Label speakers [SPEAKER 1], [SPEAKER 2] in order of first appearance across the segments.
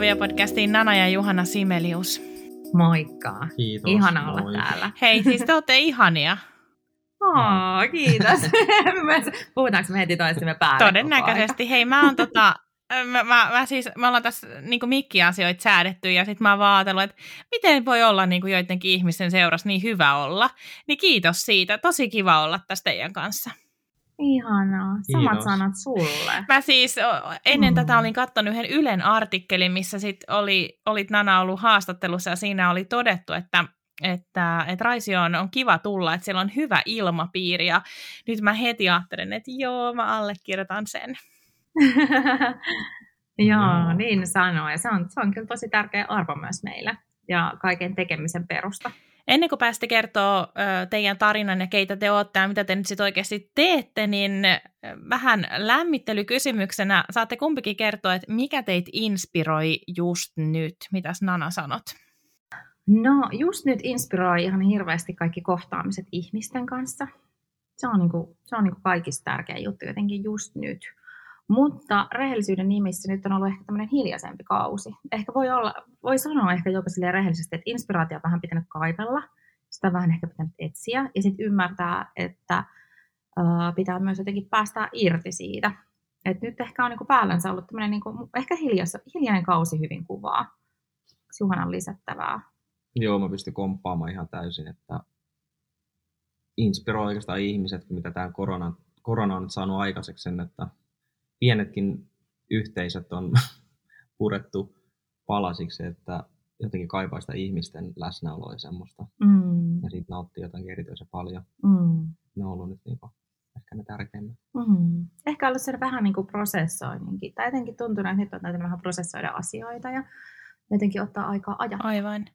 [SPEAKER 1] Luovia podcastiin Nana ja Juhana Simelius.
[SPEAKER 2] Moikka.
[SPEAKER 3] Kiitos.
[SPEAKER 2] Ihana olla
[SPEAKER 3] moi.
[SPEAKER 2] täällä.
[SPEAKER 1] Hei, siis te olette ihania.
[SPEAKER 2] Oh, kiitos. Puhutaanko me heti toistemme päälle
[SPEAKER 1] Todennäköisesti. Hei, mä oon tota, mä, mä, mä siis, me ollaan tässä niin mikkiasioita säädetty ja sitten mä oon vaan ajatellut, että miten voi olla niin kuin joidenkin ihmisten seurassa niin hyvä olla. Niin kiitos siitä. Tosi kiva olla tässä teidän kanssa.
[SPEAKER 2] Ihanaa. Samat
[SPEAKER 3] Kiitos.
[SPEAKER 2] sanat sulle.
[SPEAKER 1] Mä siis ennen
[SPEAKER 2] Mm.
[SPEAKER 1] tätä olin katsonut yhden Ylen artikkelin, missä sit oli, olit Nana ollut haastattelussa ja siinä oli todettu, että että, että Raisioon on kiva tulla, että siellä on hyvä ilmapiiri ja nyt mä heti ajattelen, että joo, mä allekirjoitan sen.
[SPEAKER 2] Joo, niin sanoo. Ja se on, se on kyllä tosi tärkeä arvo myös meille ja kaiken tekemisen perusta.
[SPEAKER 1] Ennen kuin pääsitte kertoa teidän tarinan ja keitä te olette ja mitä te nyt sitten oikeasti teette, niin vähän lämmittelykysymyksenä saatte kumpikin kertoa, että mikä teitä inspiroi just nyt? Mitäs Nana sanot?
[SPEAKER 2] No, just nyt inspiroi ihan hirveästi kaikki kohtaamiset ihmisten kanssa. Se on, niinku, se on niinku kaikista tärkein juttu jotenkin just nyt. Mutta rehellisyyden nimissä nyt on ollut ehkä tämmöinen hiljaisempi kausi. Ehkä voi, olla, voi sanoa ehkä jopa silleen rehellisesti, että inspiraatio vähän pitänyt kaivella. Sitä vähän ehkä pitänyt etsiä. Ja sitten ymmärtää, että ää, pitää myös jotenkin päästä irti siitä. Et nyt ehkä on niinku päällänsä ollut tämmöinen niinku, ehkä hiljais, hiljainen kausi hyvin kuvaa. Juhanan lisättävää.
[SPEAKER 3] Joo, mä pystyn komppaamaan ihan täysin, että inspiroi oikeastaan ihmiset, mitä tämä korona, korona on nyt saanut aikaiseksi sen, että pienetkin yhteisöt on purettu palasiksi, että jotenkin kaipaa sitä ihmisten läsnäoloa ja semmoista.
[SPEAKER 2] Mm.
[SPEAKER 3] Ja siitä nauttii jotenkin erityisen paljon.
[SPEAKER 2] Mm.
[SPEAKER 3] Ne on ollut nyt niinku ehkä ne tärkeimmät.
[SPEAKER 2] Mm. Ehkä ollut se vähän niin kuin prosessoinninkin. Tai jotenkin tuntuu, että nyt on täytynyt vähän prosessoida asioita ja jotenkin ottaa aikaa ajaa.
[SPEAKER 1] Aivan.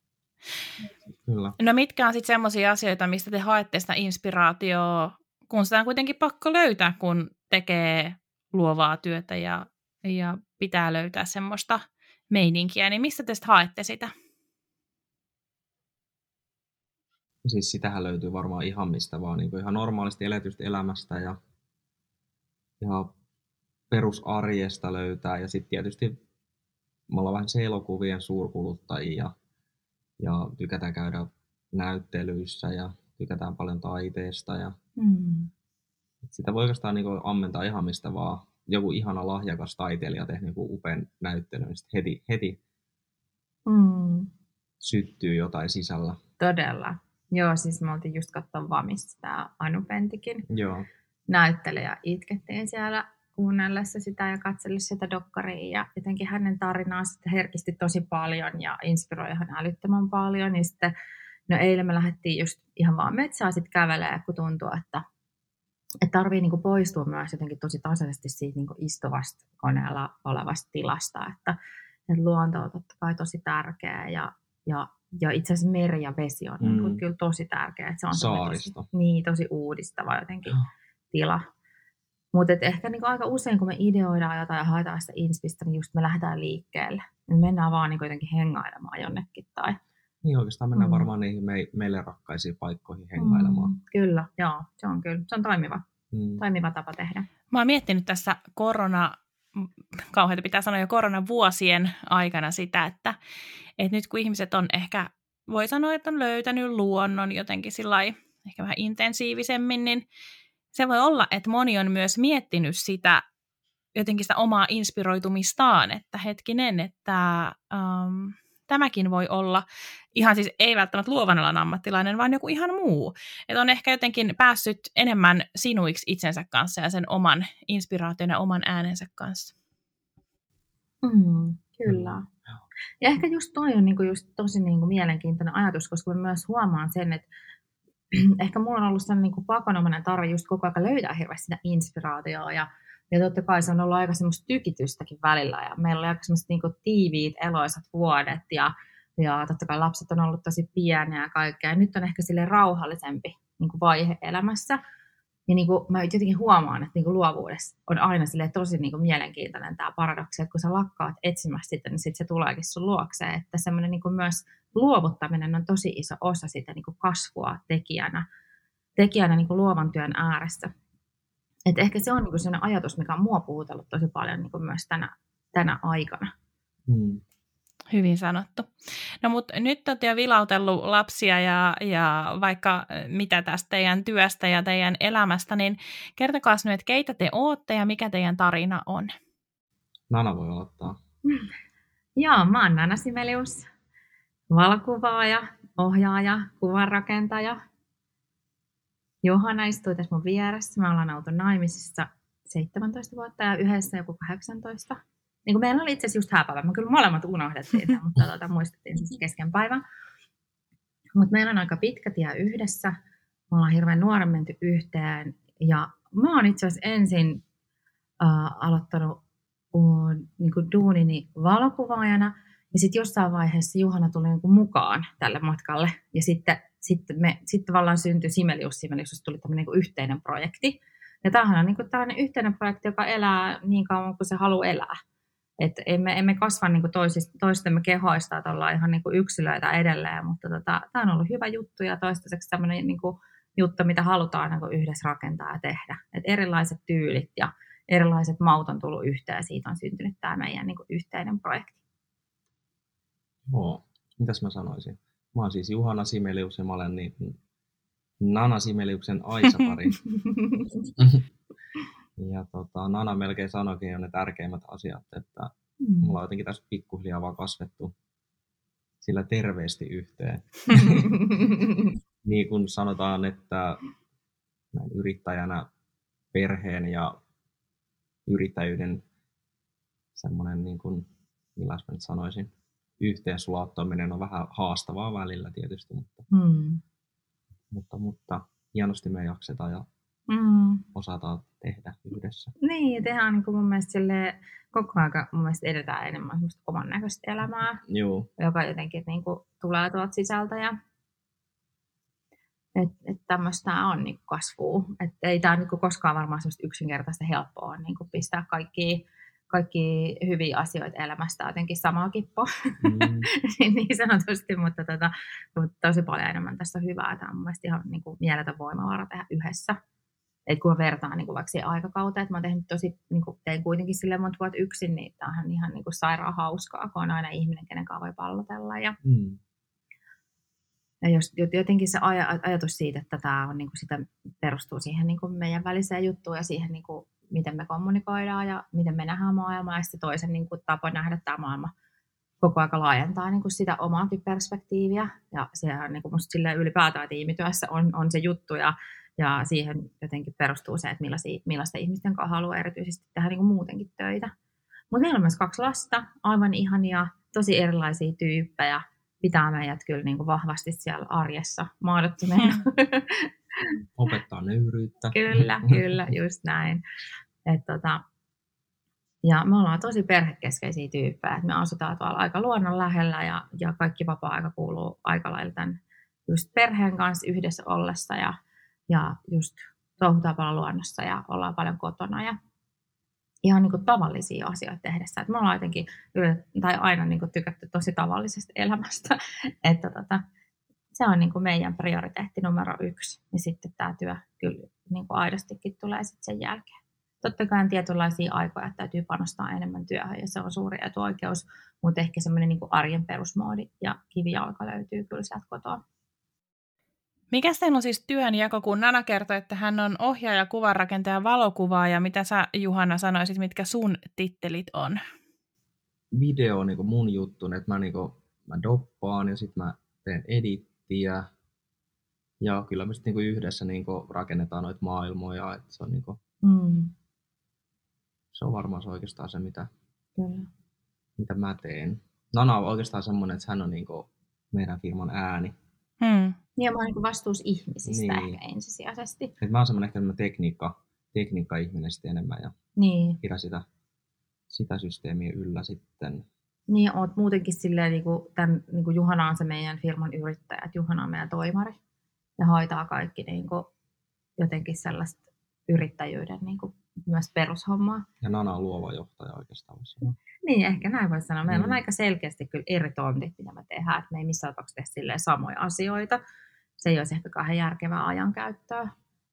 [SPEAKER 3] Kyllä.
[SPEAKER 1] No mitkä on sitten semmoisia asioita, mistä te haette sitä inspiraatioa, kun sitä on kuitenkin pakko löytää, kun tekee luovaa työtä ja, ja pitää löytää semmoista meininkiä, niin mistä te sitten haette sitä?
[SPEAKER 3] Siis sitähän löytyy varmaan ihan mistä vaan, niin ihan normaalisti eletystä elämästä ja, ja perusarjesta löytää. Ja sitten tietysti me ollaan vähän se elokuvien suurkuluttajia ja, ja tykätään käydä näyttelyissä ja tykätään paljon taiteesta. Ja
[SPEAKER 2] Mm.
[SPEAKER 3] Sitä voi oikeastaan niin ammentaa ihan mistä vaan. Joku ihana lahjakas taiteilija tehnyt joku upean näyttelyn, niin heti, heti
[SPEAKER 2] Mm.
[SPEAKER 3] syttyy jotain sisällä.
[SPEAKER 2] Todella. Joo, siis me oltiin just katsoa Vamista tämä Anu Pentikin
[SPEAKER 3] Joo,
[SPEAKER 2] näyttely ja itkettiin siellä kuunnellessa sitä ja katsellessa sitä dokkaria ja jotenkin hänen tarinaa sitten herkisti tosi paljon ja inspiroi ihan älyttömän paljon. Ja sitten, no eilen me lähdettiin just ihan vaan metsää sitten kävelee, kun tuntuu, että, että tarvii niinku poistua myös jotenkin tosi tasaisesti siitä niinku istuvasta koneella olevasta tilasta, että, että luonto on totta kai tosi tärkeä ja, ja, ja itse asiassa meri ja vesi on mm. niinku
[SPEAKER 3] Mm.
[SPEAKER 2] kyllä tosi tärkeä. Että se on. Tosi, niin, tosi uudistava jotenkin
[SPEAKER 3] Joo.
[SPEAKER 2] tila. Mutta ehkä niinku aika usein, kun me ideoidaan jotain ja haetaan sitä inspistä, niin just me lähdetään liikkeelle. Me mennään vaan niinku jotenkin hengailemaan jonnekin. Tai...
[SPEAKER 3] Niin oikeastaan mennään
[SPEAKER 2] Mm.
[SPEAKER 3] varmaan niihin me, meille rakkaisiin paikkoihin hengailemaan.
[SPEAKER 2] Mm, kyllä, joo, se on kyllä. Se on toimiva,
[SPEAKER 3] Mm.
[SPEAKER 2] toimiva tapa tehdä.
[SPEAKER 1] Mä oon miettinyt tässä korona, kauheita pitää sanoa jo koronavuosien aikana sitä, että, että nyt kun ihmiset on ehkä, voi sanoa, että on löytänyt luonnon jotenkin sillä ehkä vähän intensiivisemmin, niin se voi olla, että moni on myös miettinyt sitä jotenkin sitä omaa inspiroitumistaan, että hetkinen, että um, tämäkin voi olla ihan siis ei välttämättä luovan alan ammattilainen, vaan joku ihan muu. Että on ehkä jotenkin päässyt enemmän sinuiksi itsensä kanssa ja sen oman inspiraation ja oman äänensä kanssa.
[SPEAKER 2] Mm, kyllä.
[SPEAKER 3] Mm.
[SPEAKER 2] Ja ehkä just toi on niinku just tosi niinku mielenkiintoinen ajatus, koska mä myös huomaan sen, että ehkä mulla on ollut sellainen niinku pakonomainen tarve just koko ajan löytää hirveästi sitä inspiraatioa ja ja totta kai se on ollut aika semmoista tykitystäkin välillä ja meillä oli aika semmoiset niinku tiiviit, eloisat vuodet ja, ja totta kai lapset on ollut tosi pieniä ja kaikkea. Nyt on ehkä sille rauhallisempi niinku vaihe elämässä. Ja niin kuin mä jotenkin huomaan, että niin kuin luovuudessa on aina sille tosi niin kuin mielenkiintoinen tämä paradoksi, että kun sä lakkaat etsimästä sitä, niin sitten se tuleekin sun luokseen. Että semmoinen niin kuin myös luovuttaminen on tosi iso osa sitä niin kuin kasvua tekijänä, tekijänä niin kuin luovan työn ääressä. Et ehkä se on niin kuin sellainen ajatus, mikä on mua puhutellut tosi paljon niin kuin myös tänä, tänä aikana.
[SPEAKER 3] Mm.
[SPEAKER 1] Hyvin sanottu. No mutta nyt olette jo vilautellut lapsia ja, ja vaikka mitä tästä teidän työstä ja teidän elämästä, niin kertokaa nyt, että keitä te ootte ja mikä teidän tarina on.
[SPEAKER 3] Nana voi aloittaa.
[SPEAKER 2] Joo, mä oon Nana Simelius, valokuvaaja, ohjaaja, kuvanrakentaja. Johanna istuu tässä mun vieressä. Me ollaan oltu naimisissa 17 vuotta ja yhdessä joku 18 niin kuin meillä oli itse asiassa just hääpäivä. Me kyllä molemmat unohdettiin tämän, mutta tuota, muistettiin siis kesken päivän. Mutta meillä on aika pitkä tie yhdessä. Me ollaan hirveän nuoren menty yhteen. Ja mä oon itse asiassa ensin äh, aloittanut uh, niin kuin duunini valokuvaajana. Ja sitten jossain vaiheessa Juhana tuli niin kuin mukaan tälle matkalle. Ja sitten, sitten, me, sitten tavallaan syntyi Simelius. Simelius tuli tämmöinen niin yhteinen projekti. Ja tämähän on niin kuin tällainen yhteinen projekti, joka elää niin kauan kuin se haluaa elää. Että emme, emme kasva niin toisist, toistemme kehoista, että ollaan ihan niin yksilöitä edelleen, mutta tota, tämä on ollut hyvä juttu ja toistaiseksi sellainen niin juttu, mitä halutaan niin yhdessä rakentaa ja tehdä. Et erilaiset tyylit ja erilaiset maut on tullut yhteen ja siitä on syntynyt tämä meidän niin yhteinen projekti.
[SPEAKER 3] Joo, mitäs mä sanoisin? Mä oon siis Juhana Simelius ja mä olen niin Nana Simeliuksen Aisa-pari. Ja tota, Nana melkein sanoikin jo ne tärkeimmät asiat, että mm. mulla on jotenkin tässä pikkuhiljaa vaan kasvettu sillä terveesti yhteen. niin kuin sanotaan, että näin yrittäjänä perheen ja yrittäjyyden semmoinen, niin kuin, millä mä nyt sanoisin, yhteensulattaminen on vähän haastavaa välillä tietysti, mutta, mm. mutta, mutta hienosti me jaksetaan ja mm. osataan tehdä yhdessä.
[SPEAKER 2] Niin, tehdään niin kuin mun mielestä sille, koko ajan mun mielestä edetään enemmän oman näköistä elämää,
[SPEAKER 3] Joo.
[SPEAKER 2] joka jotenkin niin kuin, tulee tuolta sisältä ja että et tämmöistä on niin kasvua. Että ei tämä niin koskaan varmaan semmoista yksinkertaista helppoa niin kuin pistää kaikki, kaikki hyviä asioita elämästä jotenkin samaa kippoa, mm. niin sanotusti, mutta, tota, mutta tosi paljon enemmän tässä on hyvää. Tämä on mun mielestä ihan niin kuin mieletön voimavara tehdä yhdessä että kun mä vertaan niin kuin vaikka siihen aikakauteen, että mä oon tehnyt tosi, niin kuin tein kuitenkin sille monta vuotta yksin, niin tämähän ihan niin kuin sairaan hauskaa, kun on aina ihminen, kenen kanssa voi pallotella. Ja, mm. ja jos, jotenkin se aj- ajatus siitä, että tämä on, niin kuin sitä, perustuu siihen niin kuin meidän väliseen juttuun ja siihen, niin kuin, miten me kommunikoidaan ja miten me nähdään maailmaa ja sitten toisen niin kuin, tapa nähdä tämä maailma koko aika laajentaa niin kuin sitä omaakin perspektiiviä. Ja sehän niin kuin musta ylipäätään tiimityössä on, on se juttu ja ja siihen jotenkin perustuu se, että millaisia, millaista ihmisten kanssa haluaa erityisesti tehdä niin kuin muutenkin töitä. Mutta meillä on myös kaksi lasta, aivan ihania, tosi erilaisia tyyppejä. Pitää meidät kyllä niin kuin vahvasti siellä arjessa maadottuneena.
[SPEAKER 3] Opettaa nöyryyttä.
[SPEAKER 2] kyllä, kyllä, just näin. Et tota, ja me ollaan tosi perhekeskeisiä tyyppejä. me asutaan tuolla aika luonnon lähellä ja, ja kaikki vapaa-aika kuuluu aika lailla tämän just perheen kanssa yhdessä ollessa. Ja ja just touhutaan paljon luonnossa ja ollaan paljon kotona ja ihan niin kuin tavallisia asioita tehdessä. Et me ollaan jotenkin tai aina niin kuin tykätty tosi tavallisesta elämästä, että tota, se on niin kuin meidän prioriteetti numero yksi. Ja sitten tämä työ kyllä niin kuin aidostikin tulee sitten sen jälkeen. Totta kai tietynlaisia aikoja, täytyy panostaa enemmän työhön ja se on suuri etuoikeus, mutta ehkä semmoinen niin arjen perusmoodi ja kivijalka löytyy kyllä sieltä kotoa.
[SPEAKER 1] Mikä teillä on siis työnjako, kun Nana kertoi, että hän on ohjaaja, kuvanrakentaja, valokuvaaja. Mitä sä, Juhanna, sanoisit, mitkä sun tittelit on?
[SPEAKER 3] Video on niin mun juttu, että mä, niin kuin, mä doppaan ja sitten mä teen edittiä. Ja kyllä me sitten niin yhdessä niin rakennetaan noita maailmoja. Että se, on niin kuin, mm. se on varmaan se oikeastaan se, mitä, kyllä. mitä mä teen. Nana on oikeastaan semmoinen, että hän on niin meidän firman ääni.
[SPEAKER 2] Hmm. Niin, mä oon niin vastuus ihmisistä niin. ehkä ensisijaisesti.
[SPEAKER 3] Et mä oon semmoinen ehkä tekniikka, tekniikka-ihminen sitten enemmän ja niin. pidän sitä, sitä systeemiä yllä sitten.
[SPEAKER 2] Niin, oot muutenkin silleen, niin kuin, tämän, niin kuin Juhana on se meidän firman yrittäjä, että Juhana on meidän toimari ja hoitaa kaikki niin kuin, jotenkin sellaista yrittäjyyden niin kuin, myös perushommaa.
[SPEAKER 3] Ja Nana on luova johtaja oikeastaan.
[SPEAKER 2] Niin, ehkä näin voisi sanoa. Meillä mm. on aika selkeästi kyllä eri tontit, mitä me tehdään. Että me ei missään tapauksessa tehdä samoja asioita. Se ei olisi ehkä kauhean järkevää ajankäyttöä.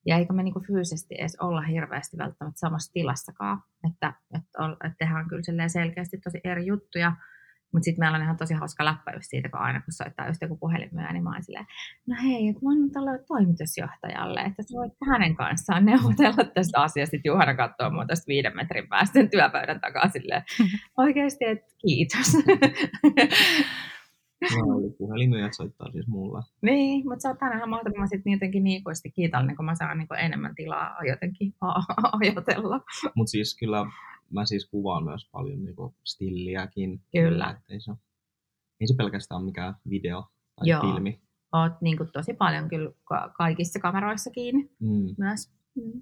[SPEAKER 2] Ja eikä me niinku fyysisesti edes olla hirveästi välttämättä samassa tilassakaan. Että, että, että tehdään kyllä selkeästi tosi eri juttuja. Mutta sitten meillä on ihan tosi hauska läppä just siitä, kun aina kun soittaa just joku puhelimeen, niin mä oon silleen, no hei, että mä oon tälle toimitusjohtajalle, että sä voit hänen kanssaan neuvotella tästä asiasta. Sitten Juhana katsoo mua tästä viiden metrin päästä työpöydän takaa silleen, oikeasti, että kiitos.
[SPEAKER 3] No, oli puhelimyöt soittaa siis mulla.
[SPEAKER 2] niin, mutta sä oot aina ihan mahdottoman sitten jotenkin niikoisesti kiitollinen, kun mä saan niin enemmän tilaa jotenkin ajatella.
[SPEAKER 3] Mutta siis kyllä mä siis kuvaan myös paljon niinku stilliäkin.
[SPEAKER 2] Kyllä.
[SPEAKER 3] Että ei, se, ei se pelkästään ole mikään video tai
[SPEAKER 2] Joo.
[SPEAKER 3] filmi.
[SPEAKER 2] Oot niin kuin tosi paljon kyllä ka- kaikissa kameroissa kiinni
[SPEAKER 3] Mm.
[SPEAKER 2] myös. Mm.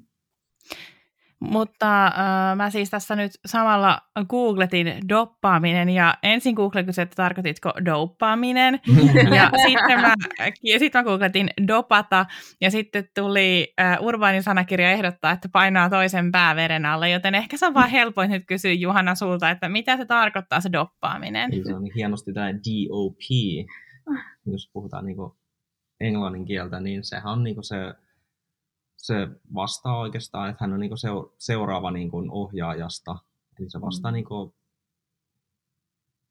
[SPEAKER 1] Mutta äh, mä siis tässä nyt samalla googletin doppaaminen ja ensin googletin, että tarkoititko doppaaminen. Ja sitten mä, ja sitten mä googletin dopata ja sitten tuli äh, urbaanin sanakirja ehdottaa, että painaa toisen pääveren alle, joten ehkä se on vaan helpoin nyt kysyä Juhana sulta, että mitä se tarkoittaa se doppaaminen.
[SPEAKER 3] Eli se on niin hienosti tämä DOP, jos puhutaan niinku englannin kieltä, niin sehän on niinku se, se vastaa oikeastaan, että hän on niinku seu- seuraava niinku ohjaajasta. Eli se vastaa
[SPEAKER 2] Mm.
[SPEAKER 3] niinku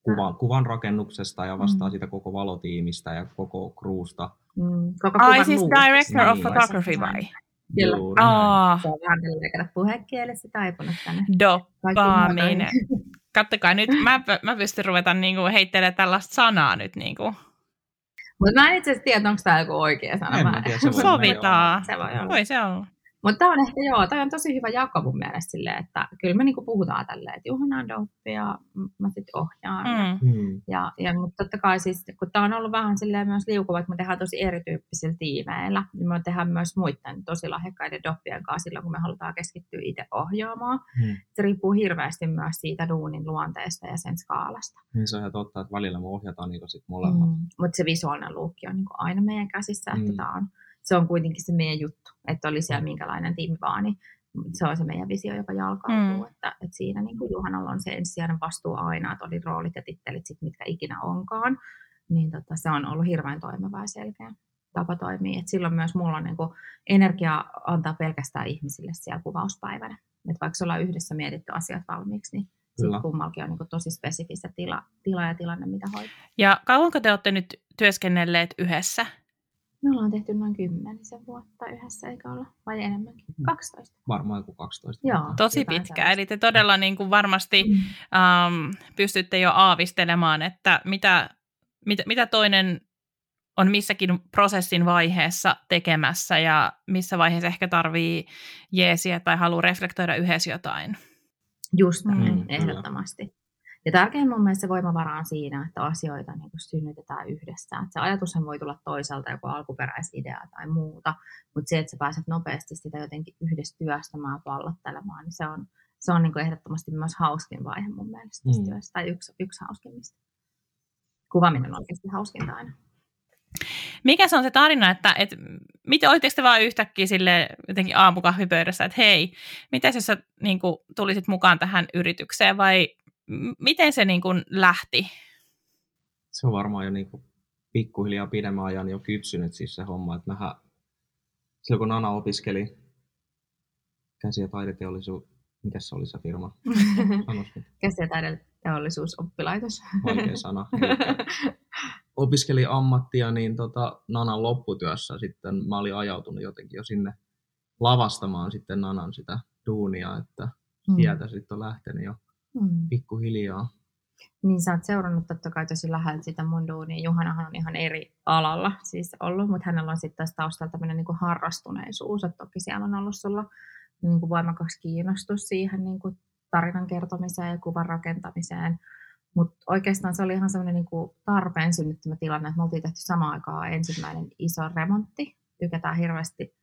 [SPEAKER 3] kuvan, kuvan rakennuksesta ja vastaa
[SPEAKER 2] Mm.
[SPEAKER 3] siitä koko valotiimistä ja koko crewsta.
[SPEAKER 2] Mm. Koko
[SPEAKER 1] Ai siis
[SPEAKER 2] luusta.
[SPEAKER 1] director of
[SPEAKER 3] Niin.
[SPEAKER 1] photography vai?
[SPEAKER 2] Kyllä.
[SPEAKER 1] Aa,
[SPEAKER 2] Se on vähän puhekielessä taipunut tänne.
[SPEAKER 1] doppaaminen. Kattokaa nyt, mä, mä pystyn ruveta niinku heittelemään tällaista sanaa nyt. Niinku.
[SPEAKER 2] Mutta mä en itse asiassa tiedä, onko tämä joku oikea sana.
[SPEAKER 3] En
[SPEAKER 2] Mä-
[SPEAKER 3] mä tiedä, se voi
[SPEAKER 1] Sovitaan.
[SPEAKER 2] Se voi olla.
[SPEAKER 1] Voi se olla.
[SPEAKER 2] Mutta tämä on ehkä joo, toi on tosi hyvä jako mun mielestä silleen, että kyllä me niinku puhutaan tälleen, että Juhana on dope ja mä sitten ohjaan. Mm.
[SPEAKER 1] Mm.
[SPEAKER 2] Ja, ja mutta totta kai siis, kun tämä on ollut vähän silleen myös liukuva, että me tehdään tosi erityyppisillä tiimeillä, niin me tehdään myös muiden tosi lahjakkaiden doppien kanssa silloin, kun me halutaan keskittyä itse ohjaamaan.
[SPEAKER 3] Hmm.
[SPEAKER 2] Se riippuu hirveästi myös siitä duunin luonteesta ja sen skaalasta.
[SPEAKER 3] Niin se on ihan totta, että välillä me ohjataan niinku sit molemmat.
[SPEAKER 2] Mm. Mutta se visuaalinen luukki on niinku aina meidän käsissä, että
[SPEAKER 3] Mm.
[SPEAKER 2] tää on, se on kuitenkin se meidän juttu, että oli siellä
[SPEAKER 3] Mm.
[SPEAKER 2] minkälainen tiimi vaan, niin se on se meidän visio, joka jalkautuu,
[SPEAKER 1] Mm.
[SPEAKER 2] että, että siinä niin kuin Juhanalla on se ensisijainen vastuu aina, että oli roolit ja tittelit sit, mitkä ikinä onkaan, niin tota, se on ollut hirveän toimiva ja selkeä tapa toimia. Et silloin myös mulla on niin kuin energia antaa pelkästään ihmisille siellä kuvauspäivänä. Et vaikka ollaan yhdessä mietitty asiat valmiiksi, niin
[SPEAKER 3] Kyllä.
[SPEAKER 2] sitten kummallakin on niin kuin tosi spesifi se tila, tila ja tilanne, mitä hoitaa.
[SPEAKER 1] Ja kauanko te olette nyt työskennelleet yhdessä?
[SPEAKER 2] Me ollaan tehty noin kymmenisen vuotta yhdessä, eikä olla, vai enemmänkin?
[SPEAKER 3] Mm.
[SPEAKER 2] 12.
[SPEAKER 3] Varmaan joku 12
[SPEAKER 2] Joo.
[SPEAKER 1] Tosi pitkä. Eli te todella niin kuin varmasti
[SPEAKER 2] Mm.
[SPEAKER 1] um, pystytte jo aavistelemaan, että mitä, mitä, mitä toinen on missäkin prosessin vaiheessa tekemässä ja missä vaiheessa ehkä tarvii jeesiä tai haluaa reflektoida yhdessä jotain.
[SPEAKER 2] Just näin,
[SPEAKER 1] Mm,
[SPEAKER 2] mm,
[SPEAKER 3] kyllä.
[SPEAKER 2] ehdottomasti. Ja tärkein mun mielestä se voimavara on siinä, että asioita niin kuin synnytetään yhdessä. Että se ajatushan voi tulla toiselta, joku alkuperäisidea tai muuta, mutta se, että sä pääset nopeasti sitä jotenkin yhdessä työstämään, pallottelemaan, niin se on, se on niin kuin ehdottomasti myös hauskin vaihe mun mielestä tässä
[SPEAKER 3] Mm.
[SPEAKER 2] työssä, tai yksi, yksi hauskimmista. Kuvaaminen on oikeasti hauskinta aina.
[SPEAKER 1] Mikä se on se tarina, että, että miten olitteko te vaan yhtäkkiä sille jotenkin aamukahvipöydässä, että hei, miten jos sä niin kuin, tulisit mukaan tähän yritykseen vai miten se niin kuin, lähti?
[SPEAKER 3] se on varmaan jo niinku pikkuhiljaa pidemmän ajan jo kypsynyt siis se homma, että mähän silloin kun Nana opiskeli käsi- ja taideteollisuus, mikä se oli se firma?
[SPEAKER 2] Käsi- ja taideteollisuusoppilaitos.
[SPEAKER 3] vaikea sana. Elikkä opiskeli ammattia, niin tota, Nanan lopputyössä sitten mä olin ajautunut jotenkin jo sinne lavastamaan sitten Nanan sitä duunia, että sieltä sitten on lähtenyt jo
[SPEAKER 2] Mm.
[SPEAKER 3] pikkuhiljaa.
[SPEAKER 2] Niin sä oot seurannut totta kai tosi läheltä sitä mun duunia. Juhanahan on ihan eri alalla siis ollut, mutta hänellä on sitten taas taustalla tämmöinen niin harrastuneisuus. Että toki siellä on ollut sulla niin kuin voimakas kiinnostus siihen niin kuin tarinan kertomiseen ja kuvan rakentamiseen. Mutta oikeastaan se oli ihan semmoinen niin tarpeen synnyttämä tilanne, että me oltiin tehty samaan aikaan ensimmäinen iso remontti. Tykätään hirveästi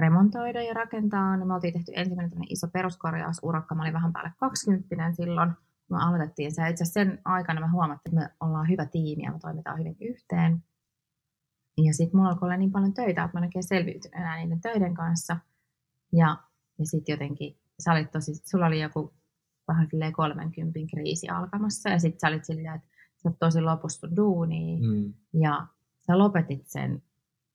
[SPEAKER 2] remontoida ja rakentaa, niin me oltiin tehty ensimmäinen iso peruskorjausurakka. Mä olin vähän päälle 20 silloin, kun me aloitettiin se. Itse sen aikana me huomattiin, että me ollaan hyvä tiimi ja me toimitaan hyvin yhteen. Ja sitten mulla alkoi olla niin paljon töitä, että mä en oikein selviytynyt enää niiden töiden kanssa. Ja, ja sitten jotenkin, sä olit tosi, sulla oli joku vähän silleen 30 kriisi alkamassa ja sitten sä olit silleen, että sä oot tosi lopussa duunia
[SPEAKER 3] Mm.
[SPEAKER 2] ja sä lopetit sen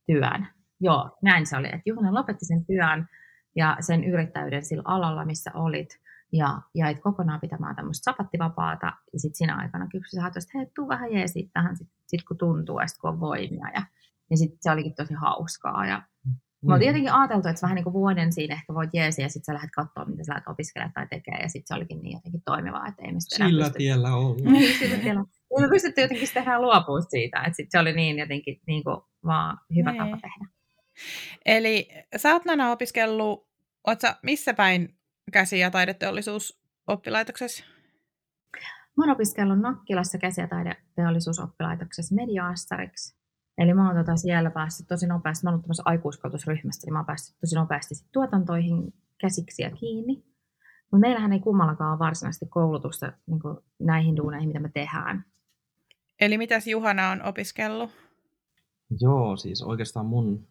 [SPEAKER 2] työn. Joo, näin se oli, että Juhana lopetti sen työn ja sen yrittäjyyden sillä alalla, missä olit. ja jäit kokonaan pitämään tämmöistä sapattivapaata, ja sitten siinä aikana kypsy sä että hei, tuu vähän jeesi tähän, sitten sit kun tuntuu, ja sit kun on voimia, ja, ja sitten se olikin tosi hauskaa, ja Mm. Me oltiin jotenkin ajateltu, että vähän niin kuin vuoden siinä ehkä voit jeesi ja sitten sä lähdet katsoa, mitä sä lähdet opiskelemaan tai tekee. Ja sitten se olikin niin jotenkin toimivaa, että ei
[SPEAKER 3] sitten Sillä pysty... tiellä olla.
[SPEAKER 2] Niin, sillä tiellä. Ja me pystyttiin jotenkin tehdä luopua siitä, että sit se oli niin jotenkin niin kuin vaan hyvä nee. tapa tehdä.
[SPEAKER 1] Eli sä oot Nana opiskellut, oot sä missä päin käsi- ja taideteollisuusoppilaitoksessa?
[SPEAKER 2] Mä oon opiskellut Nakkilassa käsi- ja taideteollisuusoppilaitoksessa mediaastariksi. Eli mä oon tota siellä päässyt tosi nopeasti, mä oon ollut aikuiskoulutusryhmässä, niin mä oon päässyt tosi nopeasti sit tuotantoihin käsiksi ja kiinni. Mutta meillähän ei kummallakaan ole varsinaisesti koulutusta niin näihin duuneihin, mitä me tehdään.
[SPEAKER 1] Eli mitäs Juhana on opiskellut?
[SPEAKER 3] Joo, siis oikeastaan mun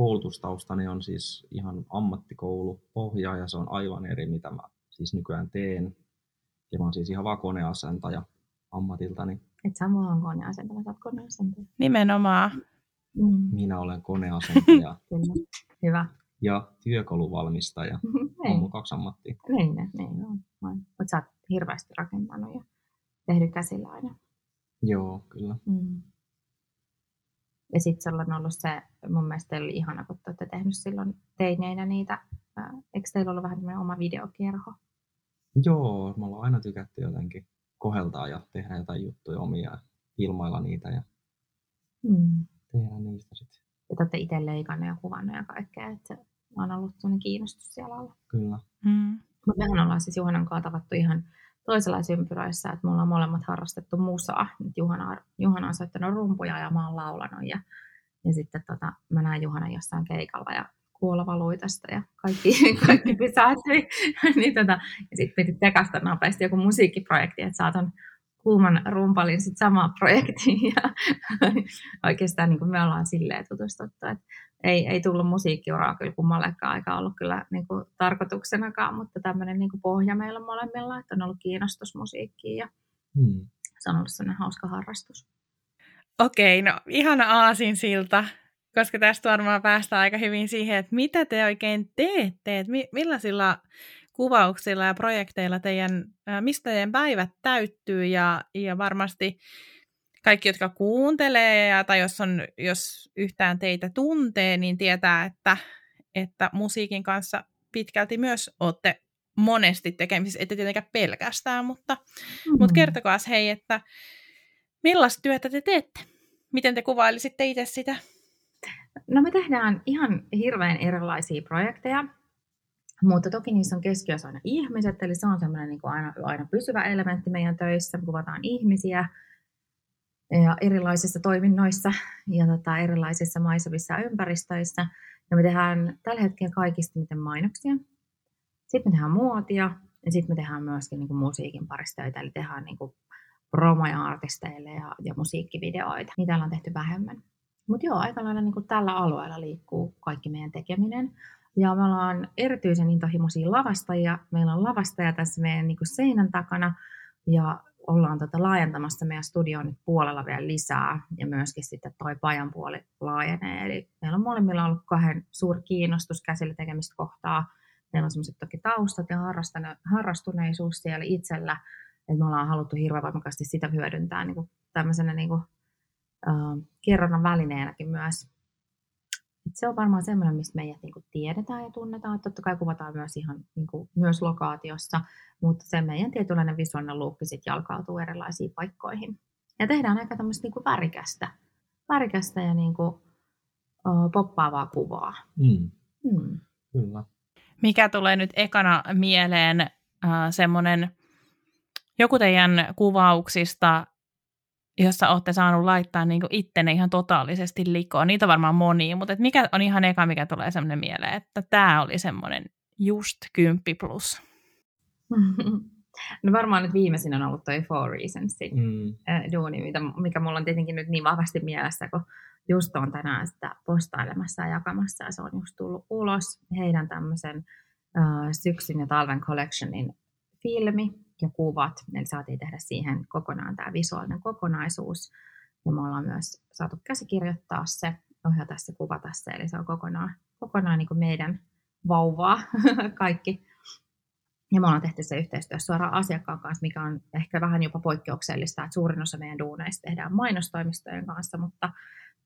[SPEAKER 3] koulutustaustani on siis ihan ammattikoulu pohja ja se on aivan eri, mitä mä siis nykyään teen. Ja mä oon siis ihan vaan koneasentaja ammatiltani.
[SPEAKER 2] Et sä mua on koneasentaja, sä oot koneasentaja.
[SPEAKER 1] Nimenomaan.
[SPEAKER 3] Mm. Minä olen koneasentaja.
[SPEAKER 2] Kyllä, hyvä.
[SPEAKER 3] Ja työkaluvalmistaja. on mun kaksi ammattia.
[SPEAKER 2] Niin, niin, niin on. Mutta sä oot hirveästi rakentanut ja tehnyt käsillä aina.
[SPEAKER 3] Joo, kyllä. Mm.
[SPEAKER 2] Ja sitten sulla on ollut se, mun mielestä oli ihana, kun te olette tehnyt silloin teineinä niitä, eikö teillä ollut vähän oma videokierho?
[SPEAKER 3] Joo, me ollaan aina tykätty jotenkin koheltaa ja tehdä jotain juttuja omia ja ilmailla niitä ja mm. tehdä niistä sitten.
[SPEAKER 2] Ja te olette itse leikannut ja kuvannut ja kaikkea, että on ollut sellainen kiinnostus siellä alla.
[SPEAKER 3] Kyllä.
[SPEAKER 2] Mm. Mutta mehän ollaan siis Juhanan kanssa tavattu ihan toisenlaisissa ympyröissä, että me ollaan molemmat harrastettu musaa. Nyt Juhana, Juhana on soittanut rumpuja ja mä oon laulanut ja, ja sitten tota, mä näen Juhana jossain keikalla ja kuoleva luitasta ja kaikki, kaikki pysähtyi. niin tota, ja sitten piti tekasta nopeasti joku musiikkiprojekti, että saatan kuuman rumpalin sit samaan projektiin. Ja oikeastaan niin kuin me ollaan silleen tutustuttu, että ei, ei tullut musiikkiuraa kyllä kummallekaan aika ollut kyllä niin kuin tarkoituksenakaan, mutta tämmöinen niin kuin pohja meillä molemmilla, että on ollut kiinnostus musiikkiin ja hmm. se on ollut sellainen hauska harrastus.
[SPEAKER 1] Okei, no ihana aasinsilta koska tästä varmaan päästään aika hyvin siihen, että mitä te oikein teette, että millaisilla kuvauksilla ja projekteilla teidän, mistä teidän päivät täyttyy ja, ja varmasti kaikki, jotka kuuntelee ja, tai jos, on, jos yhtään teitä tuntee, niin tietää, että, että musiikin kanssa pitkälti myös olette monesti tekemisissä, ette tietenkään pelkästään, mutta, mm. mutta kertokaa hei, että millaista työtä te teette? Miten te kuvailisitte itse sitä?
[SPEAKER 2] No me tehdään ihan hirveän erilaisia projekteja, mutta toki niissä on keskiössä aina ihmiset, eli se on semmoinen niin kuin aina, aina pysyvä elementti meidän töissä. Me kuvataan ihmisiä ja erilaisissa toiminnoissa ja tota, erilaisissa maisemissa ja ympäristöissä. Ja me tehdään tällä hetkellä kaikista miten mainoksia. Sitten me tehdään muotia ja sitten me tehdään myöskin niin kuin musiikin parista töitä, eli tehdään niin kuin promoja artisteille ja, ja musiikkivideoita. Niitä ollaan tehty vähemmän. Mutta joo, aika lailla niin tällä alueella liikkuu kaikki meidän tekeminen. Ja me ollaan erityisen intohimoisia lavastajia. Meillä on lavastaja tässä meidän niin seinän takana ja ollaan tota laajentamassa meidän studioon nyt puolella vielä lisää ja myöskin sitten toi pajan puoli laajenee. Eli meillä on molemmilla ollut kahden suuri kiinnostus käsillä tekemistä kohtaa. Meillä on semmoiset toki taustat ja harrastuneisuus siellä itsellä, että me ollaan haluttu hirveän voimakkaasti sitä hyödyntää niin kuin tämmöisenä niin kuin äh, kerronnan välineenäkin myös. Et se on varmaan semmoinen, mistä meidät niin kuin tiedetään ja tunnetaan. Totta kai kuvataan myös ihan niin kuin, myös lokaatiossa, mutta se meidän tietynlainen visuaalinen luukki sitten jalkautuu erilaisiin paikkoihin. Ja tehdään aika tämmöistä niin kuin värikästä, värikästä ja niin kuin, uh, poppaavaa kuvaa.
[SPEAKER 3] Mm. Mm. Kyllä.
[SPEAKER 1] Mikä tulee nyt ekana mieleen uh, semmoinen joku teidän kuvauksista jossa olette saanut laittaa niin kuin ittenne ihan totaalisesti likoon. Niitä on varmaan monia, mutta et mikä on ihan eka, mikä tulee semmoinen mieleen, että tämä oli semmoinen just 10 plus.
[SPEAKER 2] No varmaan nyt viimeisin on ollut toi Four Reasonsin mm. duuni, mikä mulla on tietenkin nyt niin vahvasti mielessä, kun just on tänään sitä postailemassa ja jakamassa, ja se on just tullut ulos heidän tämmöisen uh, syksyn ja talven collectionin filmi, ja kuvat. Eli saatiin tehdä siihen kokonaan tämä visuaalinen kokonaisuus. Ja me ollaan myös saatu käsikirjoittaa se, ohjata se, kuvata se. Eli se on kokonaan, kokonaan niin kuin meidän vauvaa kaikki. Ja me ollaan tehty se yhteistyössä suoraan asiakkaan kanssa, mikä on ehkä vähän jopa poikkeuksellista, että suurin osa meidän duuneista tehdään mainostoimistojen kanssa, mutta,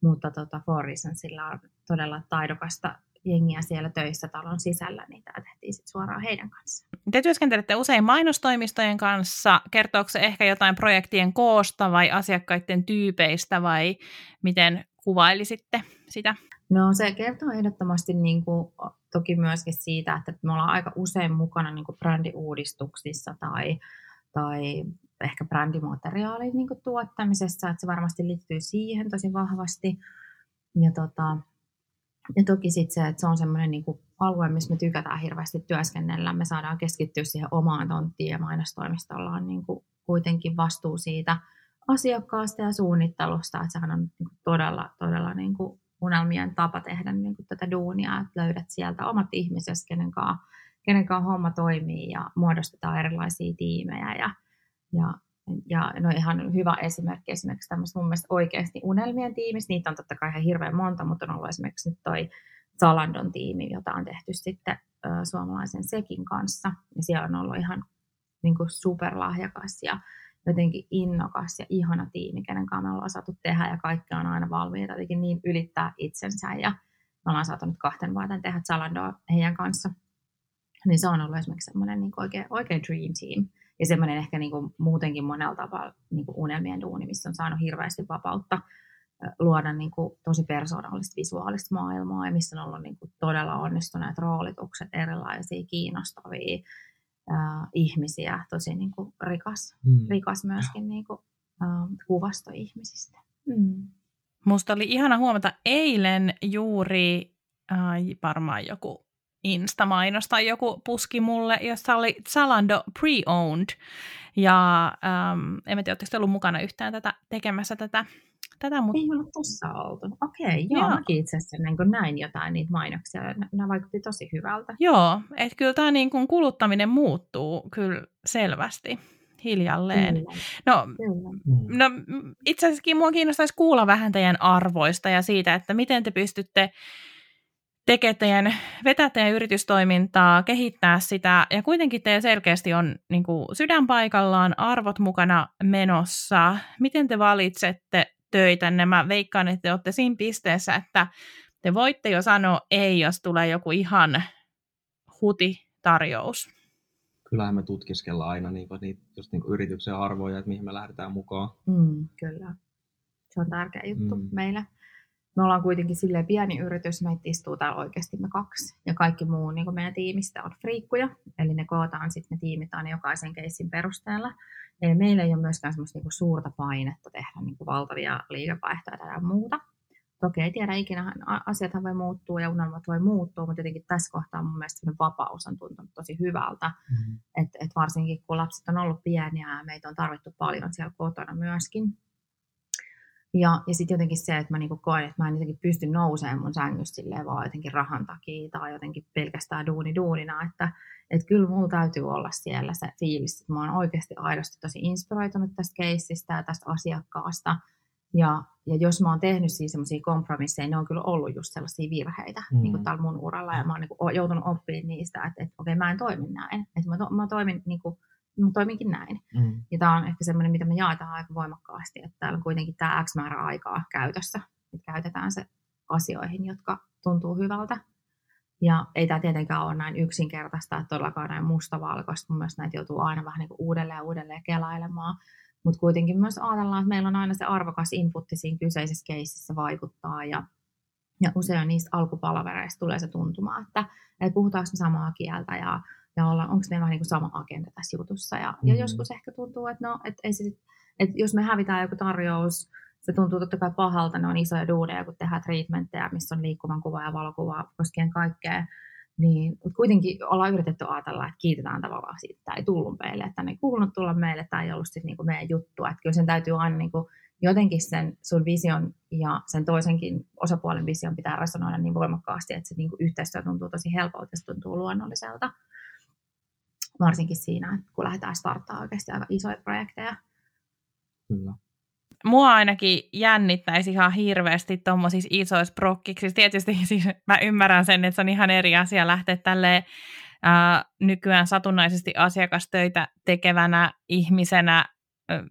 [SPEAKER 2] mutta tota, For sillä on todella taidokasta jengiä siellä töissä talon sisällä, niin tämä tehtiin sitten suoraan heidän kanssaan.
[SPEAKER 1] Te työskentelette usein mainostoimistojen kanssa. Kertooko se ehkä jotain projektien koosta vai asiakkaiden tyypeistä vai miten kuvailisitte sitä?
[SPEAKER 2] No se kertoo ehdottomasti niin kuin, toki myöskin siitä, että me ollaan aika usein mukana niin kuin brändiuudistuksissa tai, tai ehkä brändimateriaalin niin kuin tuottamisessa, että se varmasti liittyy siihen tosi vahvasti. Ja, tota, ja toki sitten se, että se on semmoinen niin kuin alue, missä me tykätään hirveästi työskennellä. Me saadaan keskittyä siihen omaan tonttiin ja mainostoimistolla on niin kuin kuitenkin vastuu siitä asiakkaasta ja suunnittelusta, että sehän on niin kuin todella, todella niin kuin unelmien tapa tehdä niin kuin tätä duunia, että löydät sieltä omat ihmiset, kenen kanssa, kenen kanssa homma toimii ja muodostetaan erilaisia tiimejä ja, ja ja no ihan hyvä esimerkki esimerkiksi tämmöistä mun mielestä oikeasti unelmien tiimistä. Niitä on totta kai ihan hirveän monta, mutta on ollut esimerkiksi nyt toi Zalandon tiimi, jota on tehty sitten ö, suomalaisen Sekin kanssa. Ja siellä on ollut ihan niin kuin superlahjakas ja jotenkin innokas ja ihana tiimi, kenen kanssa me ollaan saatu tehdä ja kaikki on aina valmiita jotenkin niin ylittää itsensä ja me ollaan saatu nyt kahten vuoden tehdä Zalandoa heidän kanssa. Niin se on ollut esimerkiksi semmoinen niin oikein, oikein dream team ja semmoinen ehkä niin kuin muutenkin monella tavalla niin kuin unelmien duuni, missä on saanut hirveästi vapautta luoda niin kuin tosi persoonallista visuaalista maailmaa ja missä on ollut niin kuin todella onnistuneet roolitukset, erilaisia kiinnostavia äh, ihmisiä, tosi niin kuin rikas, mm. rikas myöskin niin kuin, äh, kuvasto ihmisistä. Mm.
[SPEAKER 1] Musta oli ihana huomata eilen juuri äh, varmaan joku Insta-mainos tai joku puski mulle, jossa oli Zalando pre-owned. Ja ähm, en tiedä, oletteko ollut mukana yhtään tätä, tekemässä tätä, tätä
[SPEAKER 2] mutta... Ei ole tuossa oltu. Okei, okay, joo, joo. mäkin itse asiassa niin näin jotain niitä mainoksia. Nämä vaikutti tosi hyvältä.
[SPEAKER 1] Joo, että kyllä tämä niin kuin kuluttaminen muuttuu kyllä selvästi hiljalleen. Kyllä. No, Kyllä. no itse asiassa mua kiinnostaisi kuulla vähän teidän arvoista ja siitä, että miten te pystytte tekee teidän, vetää teidän yritystoimintaa, kehittää sitä, ja kuitenkin teillä selkeästi on niin kuin, sydänpaikallaan, arvot mukana menossa. Miten te valitsette töitänne? Mä veikkaan, että te olette siinä pisteessä, että te voitte jo sanoa ei, jos tulee joku ihan huti-tarjous.
[SPEAKER 3] Kyllähän me tutkiskellaan aina niin kuin, niitä, just niin kuin yrityksen arvoja, että mihin me lähdetään mukaan.
[SPEAKER 2] Mm, kyllä. Se on tärkeä juttu mm. meille me ollaan kuitenkin silleen pieni yritys, meitä istuu täällä oikeasti me kaksi. Ja kaikki muu niin kuin meidän tiimistä on friikkuja, eli ne kootaan sitten, me tiimitaan jokaisen keissin perusteella. Eli meillä ei ole myöskään semmoista niin kuin suurta painetta tehdä niin kuin valtavia liikevaihtoja tai muuta. Toki ei tiedä ikinä, asiathan voi muuttua ja unelmat voi muuttua, mutta jotenkin tässä kohtaa mun mielestä vapaus on tuntunut tosi hyvältä. Mm-hmm. Et, et varsinkin kun lapset on ollut pieniä ja meitä on tarvittu paljon siellä kotona myöskin, ja, ja sitten jotenkin se, että mä niinku koen, että mä en jotenkin pysty nousemaan mun sängystä silleen vaan jotenkin rahan takia tai jotenkin pelkästään duuni duunina, että et kyllä mulla täytyy olla siellä se fiilis, että mä oon oikeasti aidosti tosi inspiroitunut tästä keissistä ja tästä asiakkaasta. Ja, ja jos mä oon tehnyt siis semmoisia kompromisseja, ne on kyllä ollut just sellaisia virheitä mm. niin kuin täällä mun uralla ja mä oon niin kuin, joutunut oppimaan niistä, että, että okei okay, mä en toimi näin. Että mä, to, mä toimin niin kuin, toiminkin näin. Mm. Ja tämä on ehkä semmoinen, mitä me jaetaan aika voimakkaasti, että täällä on kuitenkin tämä X määrä aikaa käytössä, että käytetään se asioihin, jotka tuntuu hyvältä. Ja ei tämä tietenkään ole näin yksinkertaista, että todellakaan näin mustavalkoista. Mun mielestä näitä joutuu aina vähän niin kuin uudelleen ja uudelleen kelailemaan. Mutta kuitenkin myös ajatellaan, että meillä on aina se arvokas inputti siinä kyseisessä keississä vaikuttaa. Ja, ja usein niistä alkupalavereista tulee se tuntuma, että, että puhutaanko me samaa kieltä ja ja olla, onko meillä vähän niin sama agenda tässä jutussa. Ja, mm-hmm. ja joskus ehkä tuntuu, että, no, että, ei se, että jos me hävitään joku tarjous, se tuntuu totta kai pahalta, ne on isoja duudeja, kun tehdään treatmentteja, missä on liikkuvan kuva ja valokuva koskien kaikkea. Niin, mutta kuitenkin ollaan yritetty ajatella, että kiitetään tavallaan siitä, että tämä ei tullut meille, että ne ei kuulunut tulla meille, tämä ei ollut sitten niinku meidän juttu. Että kyllä sen täytyy aina niinku jotenkin sen sun vision ja sen toisenkin osapuolen vision pitää resonoida niin voimakkaasti, että se niinku yhteistyö tuntuu tosi helpolta ja se tuntuu luonnolliselta varsinkin siinä, kun lähdetään starttaa oikeasti aika isoja projekteja.
[SPEAKER 3] Kyllä.
[SPEAKER 1] Mua ainakin jännittäisi ihan hirveästi tuommoisissa isoissa prokkiksissa. Tietysti siis mä ymmärrän sen, että se on ihan eri asia lähteä tälleen ää, nykyään satunnaisesti asiakastöitä tekevänä ihmisenä ää,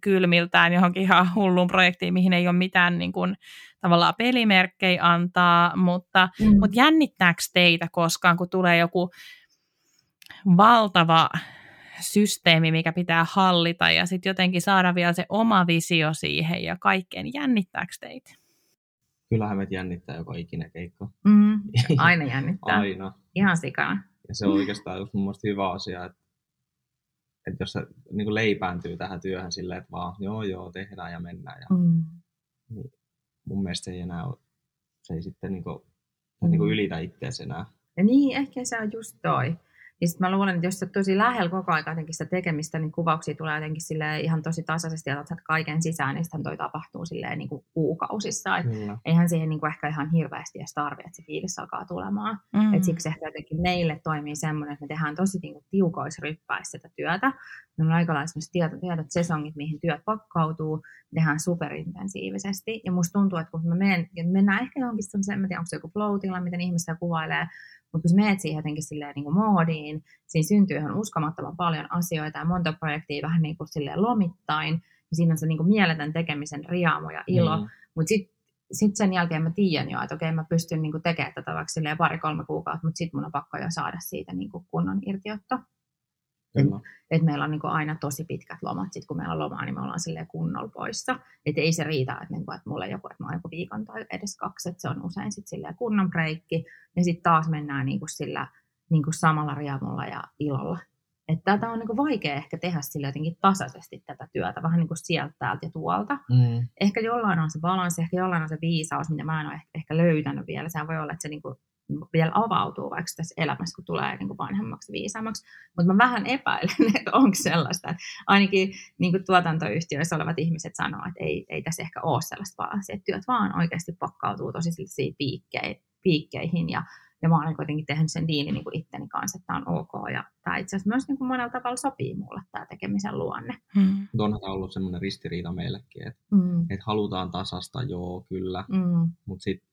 [SPEAKER 1] kylmiltään johonkin ihan hulluun projektiin, mihin ei ole mitään niin kuin, tavallaan pelimerkkejä antaa, mutta, mm. mutta jännittääkö teitä koskaan, kun tulee joku valtava systeemi, mikä pitää hallita ja sitten jotenkin saada vielä se oma visio siihen ja kaikkeen. Jännittääkö teitä?
[SPEAKER 3] Kyllähän meitä jännittää joka ikinen keikka.
[SPEAKER 2] Mm, aina jännittää.
[SPEAKER 3] Aina.
[SPEAKER 2] Ihan sikana.
[SPEAKER 3] Ja se on oikeastaan just mun mielestä hyvä asia, että, että jos se niin leipääntyy tähän työhön silleen, että vaan joo joo tehdään ja mennään. Ja,
[SPEAKER 2] Mm.
[SPEAKER 3] niin mun mielestä se ei enää ole, se ei sitten niin kuin,
[SPEAKER 2] Mm.
[SPEAKER 3] niin kuin ylitä itseäsi enää.
[SPEAKER 2] Ja niin, ehkä se on just toi. Ja sitten mä luulen, että jos sä tosi lähellä koko ajan jotenkin sitä tekemistä, niin kuvauksia tulee jotenkin silleen ihan tosi tasaisesti ja otat kaiken sisään, niin sitten toi tapahtuu silleen niin kuin kuukausissa. Et
[SPEAKER 3] Kyllä.
[SPEAKER 2] eihän siihen niin kuin ehkä ihan hirveästi edes tarvi, että se fiilis alkaa tulemaan.
[SPEAKER 1] Mm.
[SPEAKER 2] Mm. Et siksi ehkä jotenkin meille toimii semmoinen, että me tehdään tosi niin kuin tiukoisryppäissä sitä työtä. Meillä on aika lailla tietot, tietot sesongit, mihin työt pakkautuu, tehdään superintensiivisesti. Ja musta tuntuu, että kun me menen, ja mennään ehkä johonkin sellaiseen, en tiedä, onko se joku flow miten ihmiset sitä kuvailee, mutta kun sä meet siihen jotenkin silleen niin kuin moodiin, siinä syntyy ihan uskomattoman paljon asioita ja monta projektia vähän niin kuin silleen lomittain. Ja siinä on se niin kuin mieletön tekemisen riaamo ja ilo.
[SPEAKER 3] Mm.
[SPEAKER 2] Mutta sitten sit sen jälkeen mä tiedän jo, että okei mä pystyn niinku tekemään tätä vaikka pari-kolme kuukautta, mutta sitten mun on pakko jo saada siitä niinku kunnon irtiotto.
[SPEAKER 3] Kyllä.
[SPEAKER 2] Että meillä on niinku aina tosi pitkät lomat, sitten kun meillä on lomaa, niin me ollaan silleen kunnolla poissa. Että ei se riitä, että, niinku, että mulla joku, että mä oon joku viikon tai edes kaksi, että se on usein sitten silleen kunnon breikki. Ja sitten taas mennään niinku sillä niinku samalla riamulla ja ilolla. Että tätä on niinku vaikea ehkä tehdä sille jotenkin tasaisesti tätä työtä, vähän niin kuin sieltä, täältä ja tuolta
[SPEAKER 3] Mm.
[SPEAKER 2] ehkä jollain on se balanssi, ehkä jollain on se viisaus, mitä mä en ole ehkä, ehkä löytänyt vielä. Sehän voi olla, että se niinku vielä avautuu vaikka tässä elämässä, kun tulee niinku vanhemmaksi viisaammaksi. Mutta mä vähän epäilen, että onko sellaista. Että ainakin niinku tuotantoyhtiöissä olevat ihmiset sanoo, että ei, ei tässä ehkä ole sellaista balanssia. Että työt vaan oikeasti pakkautuu tosi sellaisiin piikkei, piikkeihin ja ja mä olen kuitenkin tehnyt sen diilin niin kuin itteni kanssa, että tämä on ok. Ja tämä itse asiassa myös niin kuin monella tavalla sopii mulle tämä tekemisen luonne.
[SPEAKER 1] Mm.
[SPEAKER 3] Mutta onhan tämä ollut semmoinen ristiriita meillekin, että,
[SPEAKER 2] Mm.
[SPEAKER 3] että halutaan tasasta, joo, kyllä,
[SPEAKER 2] Mm.
[SPEAKER 3] mutta sitten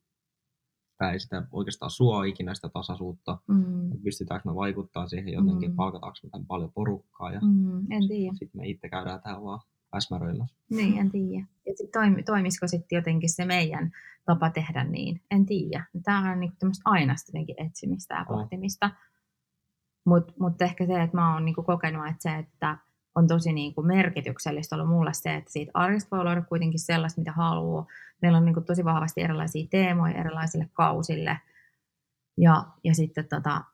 [SPEAKER 3] tämä ei sitä oikeastaan suo ikinä sitä tasaisuutta.
[SPEAKER 2] Mm.
[SPEAKER 3] että Pystytäänkö me vaikuttaa siihen jotenkin,
[SPEAKER 2] Mm.
[SPEAKER 3] palkataanko me tämän paljon porukkaa ja
[SPEAKER 2] Mm. En tiedä.
[SPEAKER 3] sitten me itse käydään täällä vaan äsmäröimässä.
[SPEAKER 2] Niin, en tiedä. Ja sit toimi, toimisiko sitten jotenkin se meidän tapa tehdä niin? En tiedä. Tämähän on niinku tämmöistä ainaista jotenkin etsimistä ja pohtimista. Mutta mut ehkä se, että mä oon niinku kokenut, että se, että on tosi niinku merkityksellistä ollut mulle se, että siitä arjesta voi luoda kuitenkin sellaista, mitä haluaa. Meillä on niinku tosi vahvasti erilaisia teemoja erilaisille kausille. Ja, ja sitten tota,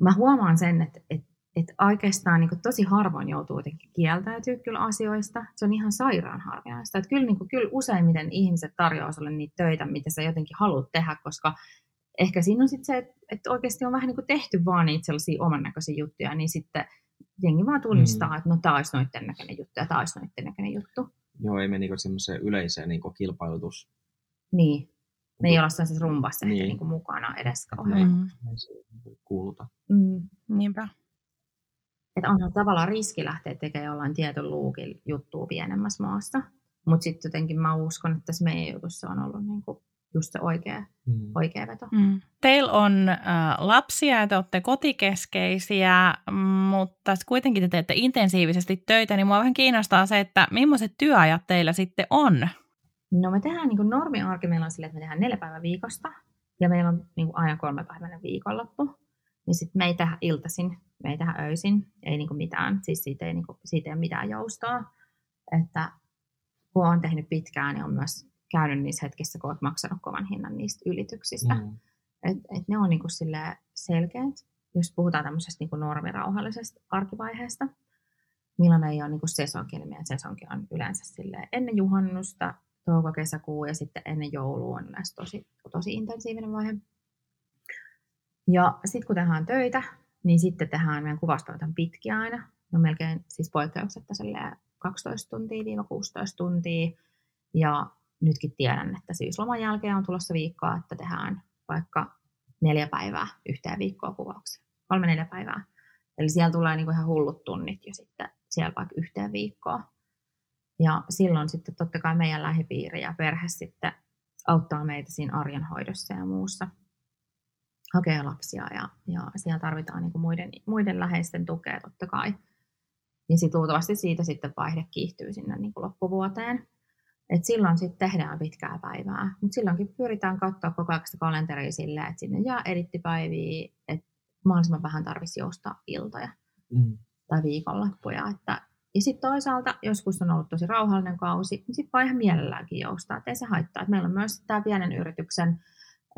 [SPEAKER 2] mä huomaan sen, että, että, että oikeastaan niin tosi harvoin joutuu jotenkin kieltäytyä kyllä asioista. Se on ihan sairaan harvinaista. Että kyllä, niin kuin, kyllä useimmiten ihmiset tarjoaa sulle niitä töitä, mitä sä jotenkin haluat tehdä, koska ehkä siinä on sitten se, että, että oikeasti on vähän niin kuin tehty vaan niitä sellaisia oman näköisiä juttuja, niin sitten jengi vaan tunnistaa, mm. että no tämä olisi noiden näköinen juttu ja tämä olisi noiden näköinen juttu.
[SPEAKER 3] Joo, ei me niinku semmoiseen yleiseen niinku kilpailutus.
[SPEAKER 2] Niin. Me ei olla sellaisessa rumbassa niin. ehkä
[SPEAKER 3] Niin.
[SPEAKER 2] niin kuin mukana edes kauhean.
[SPEAKER 1] Mm.
[SPEAKER 3] niinku kuuluta.
[SPEAKER 2] Mm.
[SPEAKER 1] Niinpä.
[SPEAKER 2] Että onhan tavallaan riski lähteä tekemään jollain tietyn luukin juttua pienemmässä maassa. Mutta sitten jotenkin mä uskon, että tässä meidän jutussa on ollut niinku just se oikea,
[SPEAKER 3] Mm.
[SPEAKER 2] oikea veto.
[SPEAKER 1] Mm. Teillä on äh, lapsia ja te olette kotikeskeisiä, mutta kuitenkin te teette intensiivisesti töitä, niin mua vähän kiinnostaa se, että millaiset työajat teillä sitten on?
[SPEAKER 2] No me tehdään niin normiarki, meillä on silleen, että me tehdään neljä päivää viikosta ja meillä on niin aina kolmepäiväinen viikonloppu. Ja sitten me ei tehdä iltaisin, me ei tehdä öisin, ei niin mitään, siis siitä ei, niin kuin, siitä ei ole mitään joustoa. Että kun on tehnyt pitkään, niin on myös käynyt niissä hetkissä, kun olet maksanut kovan hinnan niistä ylityksistä.
[SPEAKER 3] Mm.
[SPEAKER 2] Et, et ne on niinku selkeät, jos puhutaan tämmöisestä niinku normirauhallisesta arkivaiheesta. Millainen ei ole niinku sesonki, niin meidän sesonki on yleensä ennen juhannusta, touko-kesäkuu ja sitten ennen joulua on yleensä tosi, tosi intensiivinen vaihe. Ja sitten kun tehdään töitä, niin sitten tehdään meidän kuvastoit on pitkiä aina. Ne on melkein siis poikkeuksetta silleen 12 tuntia viiva 16 tuntia. Ja nytkin tiedän, että syysloman jälkeen on tulossa viikkoa, että tehdään vaikka neljä päivää yhteen viikkoa kuvauksia. Kolme neljä päivää. Eli siellä tulee niinku ihan hullut tunnit jo sitten siellä vaikka yhteen viikkoa. Ja silloin sitten totta kai meidän lähipiiri ja perhe sitten auttaa meitä siinä arjen hoidossa ja muussa. hakea lapsia ja, ja siellä tarvitaan niin kuin muiden, muiden läheisten tukea totta kai. Niin sitten luultavasti siitä sitten vaihde kiihtyy sinne niin kuin loppuvuoteen. Et silloin sitten tehdään pitkää päivää, mutta silloinkin pyritään katsoa koko ajan sitä kalenteria silleen, että sinne jää edittipäiviä, että mahdollisimman vähän tarvitsisi joustaa iltoja mm. tai viikonloppuja. Että, ja sitten toisaalta joskus on ollut tosi rauhallinen kausi, niin sitten vaan ihan mielelläänkin joustaa, että ei se haittaa. Et meillä on myös tämä pienen yrityksen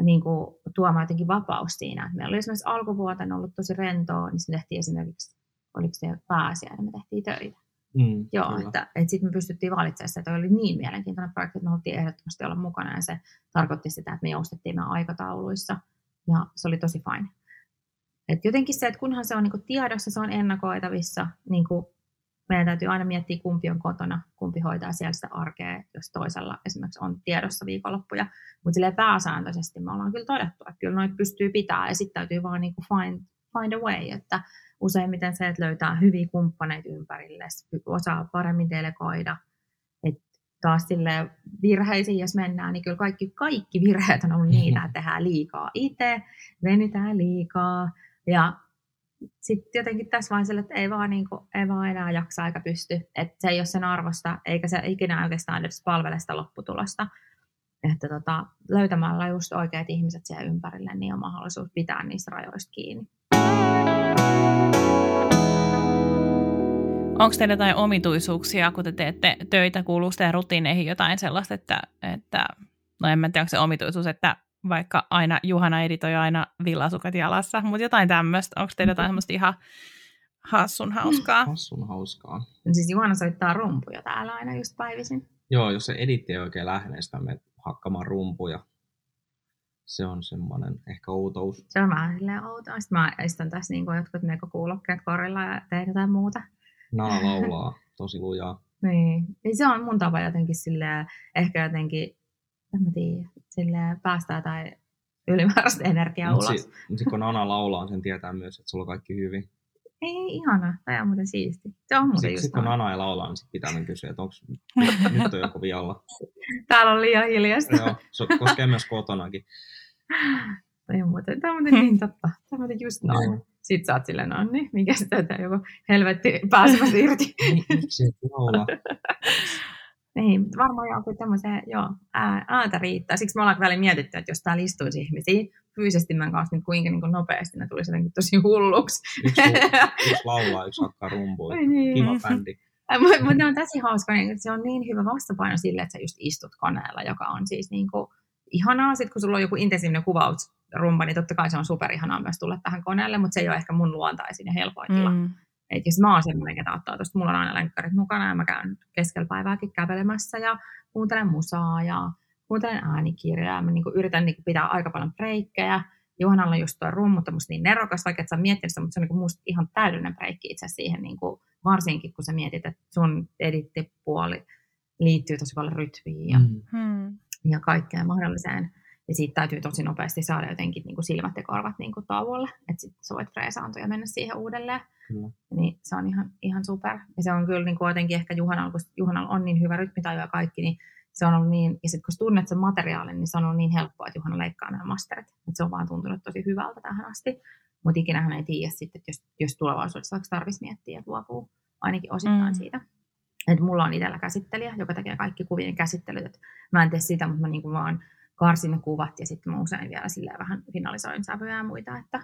[SPEAKER 2] niin kuin, tuoma jotenkin vapaus siinä. Meillä oli esimerkiksi alkuvuoten ollut tosi rentoa, niin se tehtiin esimerkiksi, oliko se pääsiäinen, me tehtiin töitä. Mm, Joo, kyllä. että, että sitten me pystyttiin valitsemaan se, että oli niin mielenkiintoinen projekti, että me haluttiin ehdottomasti olla mukana ja se tarkoitti sitä, että me joustettiin meidän aikatauluissa ja se oli tosi fine. Et jotenkin se, että kunhan se on niinku tiedossa, se on ennakoitavissa, niinku meidän täytyy aina miettiä, kumpi on kotona, kumpi hoitaa siellä sitä arkea, jos toisella esimerkiksi on tiedossa viikonloppuja. Mutta pääsääntöisesti me ollaan kyllä todettu, että kyllä noita pystyy pitää ja sitten täytyy vaan niinku find, find a way, että useimmiten se, että löytää hyviä kumppaneita ympärille, osaa paremmin delegoida. Et taas sille virheisiin, jos mennään, niin kyllä kaikki, kaikki virheet on ollut niitä, että tehdään liikaa itse, venytään liikaa. Ja sitten jotenkin tässä vaiheessa, että ei vaan, niin kuin, ei vaan enää jaksa eikä pysty. Että se ei ole sen arvosta, eikä se ikinä oikeastaan edes palvele sitä lopputulosta. Että tota, löytämällä just oikeat ihmiset siellä ympärille, niin on mahdollisuus pitää niistä rajoista kiinni.
[SPEAKER 1] Onko teillä jotain omituisuuksia, kun te teette töitä, kuuluu teidän rutiineihin jotain sellaista, että, että no en mä tiedä, onko se omituisuus, että vaikka aina Juhana editoi aina villasukat jalassa, mutta jotain tämmöistä. Onko teillä jotain semmoista ihan hassun hauskaa?
[SPEAKER 3] Hassun hauskaa.
[SPEAKER 2] No siis Juhana soittaa rumpuja täällä aina just päivisin.
[SPEAKER 3] Joo, jos se editti ei oikein lähde, niin sitä me hakkamaan rumpuja. Se on semmoinen ehkä outous.
[SPEAKER 2] Se on vähän silleen outoa. Sitten mä istun tässä niin kuin jotkut kuulokkeet korilla ja teen jotain muuta.
[SPEAKER 3] Nana laulaa tosi lujaa.
[SPEAKER 2] niin. niin. se on mun tapa jotenkin silleen, ehkä jotenkin, en mä tiedä, silleen päästää tai ylimääräistä energiaa ulos.
[SPEAKER 3] Mutta sit, kun Nana laulaa, sen tietää myös, että sulla on kaikki hyvin.
[SPEAKER 2] Ei, ihana. Tämä on muuten siisti. Se on muuten just
[SPEAKER 3] Sitten kun Nana ei laulaa, niin sit pitää kysyä, että onko nyt on joku vialla.
[SPEAKER 2] Täällä on liian hiljasta.
[SPEAKER 3] Joo, se koskee myös kotonakin.
[SPEAKER 2] Ei muuten, tämä on muuten niin totta. Tämä on muuten just noin. No. Sitten sä oot silleen, no niin, mikä se tätä joku helvetti pääsemässä irti.
[SPEAKER 3] Miksi et laulaa?
[SPEAKER 2] Niin, varmaan joku tämmöiseen, joo, ääntä riittää. Siksi me ollaan välillä mietitty, että jos täällä istuisi ihmisiä fyysisesti meidän kanssa, niin kuinka niin kuin nopeasti ne tulisi jotenkin tosi hulluksi.
[SPEAKER 3] Yksi, yksi laulaa, yksi hakkaa rumpuja. Niin. Kiva bändi.
[SPEAKER 2] Mutta ne on tosi hauska, niin se on niin hyvä vastapaino sille, että sä just istut koneella, joka on siis niin kuin ihanaa. Sitten kun sulla on joku intensiivinen kuvausrumba, niin totta kai se on superihanaa myös tulla tähän koneelle, mutta se ei ole ehkä mun luontaisin ja helpoin tila. Mm. Et jos mä oon semmoinen, ketä ottaa tuosta, mulla on aina lenkkarit mukana ja mä käyn keskellä päivääkin kävelemässä ja kuuntelen musaa ja kuuntelen äänikirjaa. Mä niinku yritän niinku pitää aika paljon breikkejä. Johanalla on just tuo rummutta musta niin nerokas, vaikka et sä miettinyt sitä, mutta se on niinku musta ihan täydellinen breikki itse siihen, niinku, varsinkin kun sä mietit, että sun edittipuoli liittyy tosi paljon rytmiin ja, mm. ja kaikkeen mahdolliseen. Ja siitä täytyy tosi nopeasti saada jotenkin niin kuin silmät ja korvat niin kuin tauolle, että sitten sä voit freesaantua ja mennä siihen uudelleen. Kyllä. Niin se on ihan, ihan super. Ja se on kyllä niin kuin jotenkin ehkä Juhanalla, kun Juhanalla on niin hyvä rytmitaju ja kaikki, niin se on ollut niin, ja sitten kun tunnet sen materiaalin, niin se on ollut niin helppoa, että Juhana leikkaa nämä masterit. Että se on vaan tuntunut tosi hyvältä tähän asti. Mutta ikinä hän ei tiedä sitten, että jos, jos tulevaisuudessa tarvitsisi miettiä, että luopuu ainakin osittain mm. siitä. Että mulla on itsellä käsittelijä, joka tekee kaikki kuvien käsittelyt. Et mä en tee sitä, mutta mä niinku vaan karsin ne kuvat ja sitten mä usein vielä silleen vähän finalisoin sävyjä ja muita, että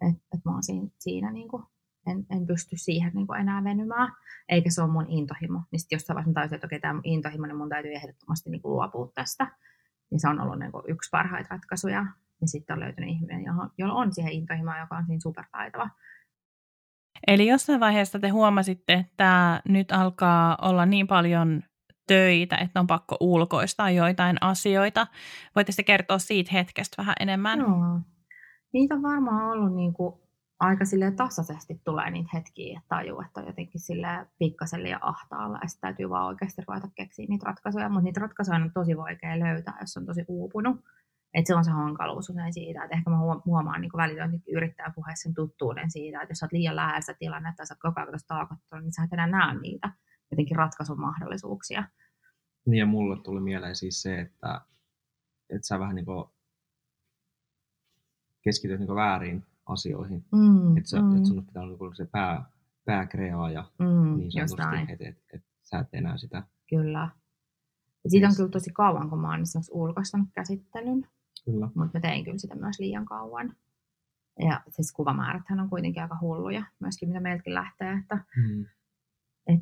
[SPEAKER 2] et, et mä oon siinä, siinä niin kuin, en, en pysty siihen niin kuin enää venymään, eikä se ole mun intohimo. Niin sitten jossain vaiheessa täytyy, että okei, tämä intohimo, niin mun täytyy ehdottomasti niin kuin luopua tästä. Niin se on ollut niin kuin yksi parhaita ratkaisuja. Ja sitten on löytynyt ihminen, jolla on siihen intohimo, joka on siinä supertaitava.
[SPEAKER 1] Eli jossain vaiheessa te huomasitte, että nyt alkaa olla niin paljon töitä, että on pakko ulkoistaa joitain asioita. Voitte kertoa siitä hetkestä vähän enemmän?
[SPEAKER 2] Joo. Niitä on varmaan ollut niin kuin aika sille tasaisesti tulee niitä hetkiä, että tajuu, että on jotenkin sille pikkasen liian ahtaalla ja sitten täytyy vaan oikeasti ruveta keksiä niitä ratkaisuja, mutta niitä ratkaisuja on tosi vaikea löytää, jos on tosi uupunut. Että se on se hankaluus usein siitä, että ehkä mä huomaan niin välillä yrittää puheessa sen tuttuuden siitä, että jos sä oot liian lähellä tilannetta ja sä oot koko ajan taakottunut, niin sä et enää näe niitä jotenkin ratkaisumahdollisuuksia.
[SPEAKER 3] Niin ja mulle tuli mieleen siis se, että, että sä vähän niin kuin keskityt niin väärin asioihin.
[SPEAKER 2] Mm,
[SPEAKER 3] Että
[SPEAKER 2] mm,
[SPEAKER 3] et sun pitää olla niin se pää, pääkreaaja
[SPEAKER 2] mm,
[SPEAKER 3] niin sanotusti, että et, et sä et enää sitä.
[SPEAKER 2] Kyllä. Ja siitä on kyllä tosi kauan, kun mä oon esimerkiksi ulkoistanut käsittelyn,
[SPEAKER 3] Kyllä.
[SPEAKER 2] mutta mä tein kyllä sitä myös liian kauan. Ja siis kuvamääräthän on kuitenkin aika hulluja, myöskin mitä meiltäkin lähtee, että
[SPEAKER 3] Mm.
[SPEAKER 2] et,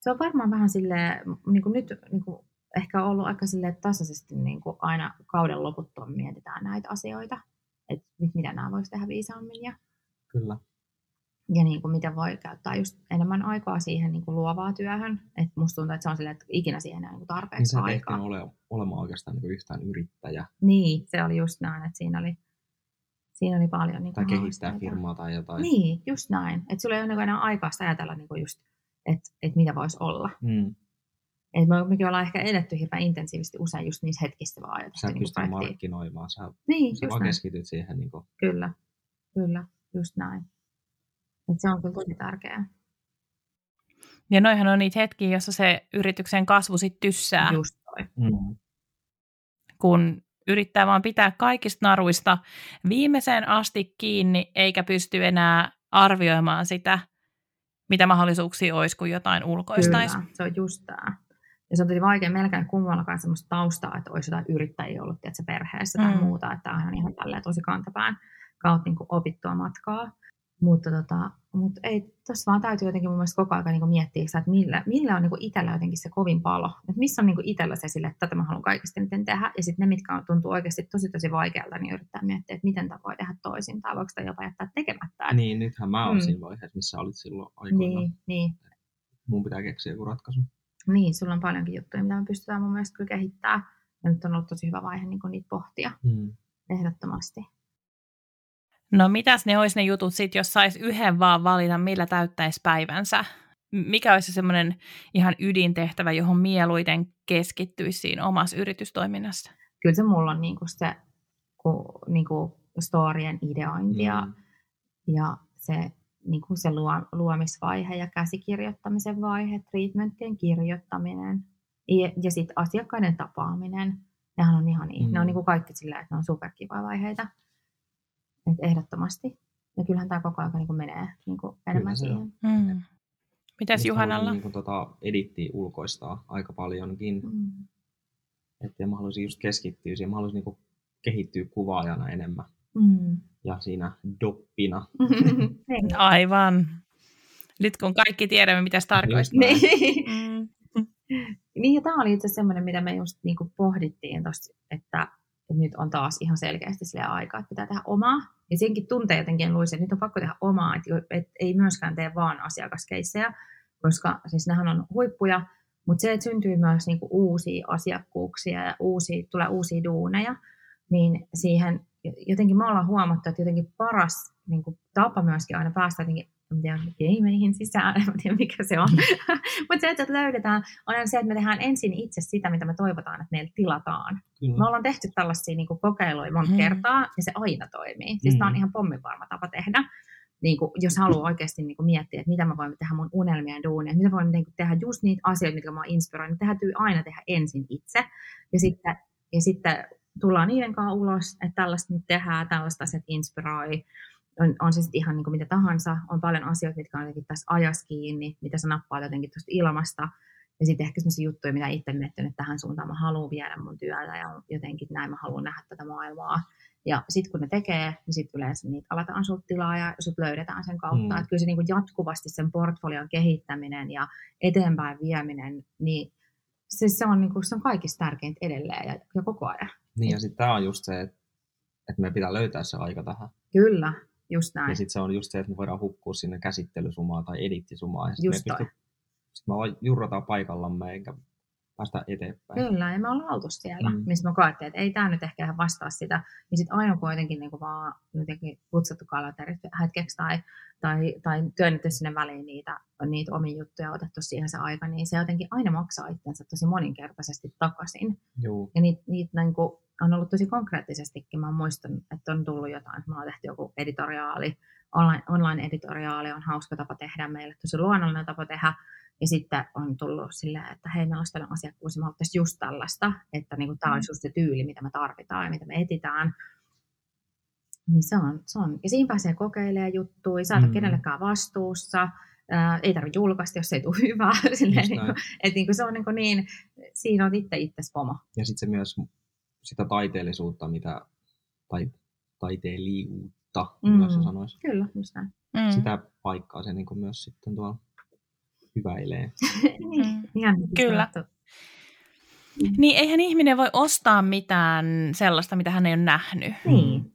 [SPEAKER 2] se on varmaan vähän silleen, niin kuin nyt niin kuin ehkä ollut aika silleen tasaisesti niin kuin aina kauden loputtua mietitään näitä asioita, että mit- mitä nämä voisi tehdä viisaammin ja,
[SPEAKER 3] Kyllä.
[SPEAKER 2] ja niin kuin miten voi käyttää just enemmän aikaa siihen niin kuin luovaa työhön. Että musta tuntuu, että se on silleen, että ikinä siihen ole niin kuin
[SPEAKER 3] Niin
[SPEAKER 2] tarpeeksi
[SPEAKER 3] et
[SPEAKER 2] aikaa.
[SPEAKER 3] ehtinyt ole, olemaan oikeastaan niin yhtään yrittäjä
[SPEAKER 2] Niin, se oli just näin, että siinä oli, siinä oli paljon niin
[SPEAKER 3] tai kehittää
[SPEAKER 2] haasteita.
[SPEAKER 3] firmaa tai jotain.
[SPEAKER 2] Niin, just näin. Että sulla ei ole niin enää aikaa ajatella niin kuin just, että, että mitä voisi olla.
[SPEAKER 3] Mm.
[SPEAKER 2] Et me, mekin ollaan ehkä edetty hirveän intensiivisesti usein just niissä hetkissä vaan
[SPEAKER 3] Sä
[SPEAKER 2] ajatusta
[SPEAKER 3] et
[SPEAKER 2] niin
[SPEAKER 3] pysty
[SPEAKER 2] projektiin.
[SPEAKER 3] markkinoimaan, sä,
[SPEAKER 2] Niin,
[SPEAKER 3] sä vaan keskityt siihen. Niin kuin,
[SPEAKER 2] Kyllä, kyllä, just näin. Et se on kyllä tosi tärkeää.
[SPEAKER 1] Ja noihan on niitä hetkiä, jossa se yrityksen kasvu sitten tyssää,
[SPEAKER 2] Just toi.
[SPEAKER 3] mm.
[SPEAKER 1] kun yrittää vaan pitää kaikista naruista viimeiseen asti kiinni, eikä pysty enää arvioimaan sitä, mitä mahdollisuuksia olisi, kun jotain ulkoistaisi.
[SPEAKER 2] Kyllä, se on just tämä. Ja se on tosi vaikea melkein kummallakaan sellaista taustaa, että olisi jotain yrittäjiä ollut tiedätkö, perheessä tai
[SPEAKER 1] Mm.
[SPEAKER 2] muuta, että tämä on ihan tälleen tosi kantapään kautta niin opittua matkaa. Mutta tota, mut ei, tuossa vaan täytyy jotenkin mun mielestä koko ajan niin miettiä, sitä, että millä, millä on niin itsellä jotenkin se kovin palo. Että missä on niin itsellä se sille, että tätä mä haluan kaikista eniten tehdä. Ja sitten ne, mitkä on- tuntuu oikeasti tosi tosi vaikealta, niin yrittää miettiä, että miten tämä voi tehdä toisin. Tai voiko sitä jopa jättää tekemättä.
[SPEAKER 3] Niin, nythän mä oon
[SPEAKER 2] Mm.
[SPEAKER 3] siinä vaiheessa, missä olit silloin aikoina.
[SPEAKER 2] niin, niin.
[SPEAKER 3] Mun pitää keksiä joku ratkaisu.
[SPEAKER 2] Niin, sulla on paljonkin juttuja, mitä me pystytään mun mielestä kyllä kehittämään. Ja nyt on ollut tosi hyvä vaihe niin niitä pohtia,
[SPEAKER 3] Mm.
[SPEAKER 2] ehdottomasti.
[SPEAKER 1] No mitäs ne olisi ne jutut sitten, jos sais yhden vaan valita, millä täyttäisi päivänsä? Mikä olisi semmoinen ihan ydintehtävä, johon mieluiten keskittyisi siinä omassa yritystoiminnassa?
[SPEAKER 2] Kyllä se mulla on niin kuin se ku, niin kuin storien ideointi ja,
[SPEAKER 3] Mm.
[SPEAKER 2] ja se, niin kuin se luo, luomisvaihe ja käsikirjoittamisen vaihe, treatmenttien kirjoittaminen ja, ja sitten asiakkaiden tapaaminen. Nehän on ihan niin.
[SPEAKER 3] Mm.
[SPEAKER 2] Ne on niin kuin kaikki sillä, että ne on superkiva vaiheita. Et ehdottomasti. Ja kyllähän tämä koko ajan niin kuin menee niin kuin enemmän siihen.
[SPEAKER 1] Mm. Mitäs
[SPEAKER 3] Musta
[SPEAKER 1] Juhanalla?
[SPEAKER 3] Niin kuin, tota, edittiä ulkoistaa aika paljonkin.
[SPEAKER 2] Mm.
[SPEAKER 3] Että mä haluaisin just keskittyä siihen. Mä haluaisin niin kuin, kehittyä kuvaajana enemmän.
[SPEAKER 2] Mm.
[SPEAKER 3] Ja siinä doppina.
[SPEAKER 2] Niin.
[SPEAKER 1] Aivan. Nyt kun kaikki tiedämme, mitä se tarkoittaa.
[SPEAKER 2] Niin.
[SPEAKER 1] Mm.
[SPEAKER 2] Niin, ja tämä oli itse asiassa semmoinen, mitä me just niinku pohdittiin tossa, että, että nyt on taas ihan selkeästi sille aikaa, että pitää tehdä omaa. Ja senkin tuntee jotenkin luisin, että nyt on pakko tehdä omaa, että, että ei myöskään tee vaan asiakaskeissejä, koska siis nehän on huippuja, mutta se, että syntyy myös niinku uusia asiakkuuksia ja uusia, tulee uusia duuneja, niin siihen jotenkin me ollaan huomattu, että jotenkin paras niin kuin, tapa myöskin aina päästä jotenkin, en tiedä, gameihin sisään, en tiedä mikä se on, mutta se, että löydetään, on aina se, että me tehdään ensin itse sitä, mitä me toivotaan, että meille tilataan.
[SPEAKER 3] Kyllä.
[SPEAKER 2] Me ollaan tehty tällaisia niin kuin, kokeiluja monta
[SPEAKER 1] Mm.
[SPEAKER 2] kertaa, ja se aina toimii. Siis tämä on
[SPEAKER 3] Mm.
[SPEAKER 2] ihan pomminvarma tapa tehdä. Niin kuin, jos haluaa oikeasti niin kuin, miettiä, että mitä mä voin tehdä mun unelmien duunia, mitä voin niin kuin, tehdä just niitä asioita, mitkä mä inspiroin, niin täytyy aina tehdä ensin itse. Ja sitten, ja sitten tullaan niiden kanssa ulos, että tällaista nyt tehdään, tällaista asiat inspiroi. On, on se sitten ihan niin kuin mitä tahansa. On paljon asioita, mitkä on jotenkin tässä ajassa kiinni, mitä sä nappaat jotenkin tuosta ilmasta. Ja sitten ehkä sellaisia juttuja, mitä itse miettinyt, että tähän suuntaan mä haluan viedä mun työtä ja jotenkin näin mä haluan nähdä tätä maailmaa. Ja sitten kun ne tekee, niin sitten yleensä niitä aletaan sulta tilaa ja sut löydetään sen kautta.
[SPEAKER 3] Mm.
[SPEAKER 2] Mm. Että kyllä se niinku jatkuvasti sen portfolion kehittäminen ja eteenpäin vieminen, niin se, se, on, niinku, se on kaikista tärkeintä edelleen ja, ja koko ajan.
[SPEAKER 3] Niin ja sitten tämä on just se, että, että me pitää löytää se aika tähän.
[SPEAKER 2] Kyllä, just näin.
[SPEAKER 3] Ja sitten se on just se, että me voidaan hukkua sinne käsittelysumaan tai edittisumaan. Ja sit
[SPEAKER 2] Just
[SPEAKER 3] me, pysty, sit me vaan jurrataan paikallamme eikä päästä eteenpäin.
[SPEAKER 2] Kyllä, ja me ollaan oltu siellä,
[SPEAKER 3] Mm.
[SPEAKER 2] missä me koettiin, että ei tämä nyt ehkä ihan vastaa sitä. Niin sitten aina jotenkin niin kuin vaan jotenkin kutsuttu kalenterit hetkeksi tai, tai, tai työnnetty sinne väliin niitä, niitä omia juttuja, otettu siihen se aika, niin se jotenkin aina maksaa itsensä tosi moninkertaisesti takaisin.
[SPEAKER 3] Juu.
[SPEAKER 2] Ja niitä, niitä niin kuin, on ollut tosi konkreettisestikin. Mä muistan, että on tullut jotain, että me ollaan tehty joku editoriaali, online, online-editoriaali on hauska tapa tehdä meille, tosi luonnollinen tapa tehdä. Ja sitten on tullut silleen, että hei, meillä olisi tällainen asiakkuus, me just tällaista, että niin tämä olisi just se tyyli, mitä me tarvitaan ja mitä me etitään. Niin se on, se on. Ja siinä pääsee kokeilemaan juttuja, saada mm. kenellekään vastuussa, ää, ei tarvitse julkaista, jos ei tule hyvää. Silleen, niin kuin, että niin kuin se on niin, kuin niin, siinä on itse itse pomo.
[SPEAKER 3] Ja sitten se myös sitä taiteellisuutta, mitä, tai taiteilijuutta, mm. myös sanoisi.
[SPEAKER 2] Kyllä, just näin.
[SPEAKER 3] Mm. Sitä paikkaa se niin kuin myös sitten tuolla hyväilee.
[SPEAKER 2] niin, mm. ihan
[SPEAKER 1] Kyllä. Niin, eihän ihminen voi ostaa mitään sellaista, mitä hän ei ole nähnyt.
[SPEAKER 2] Niin.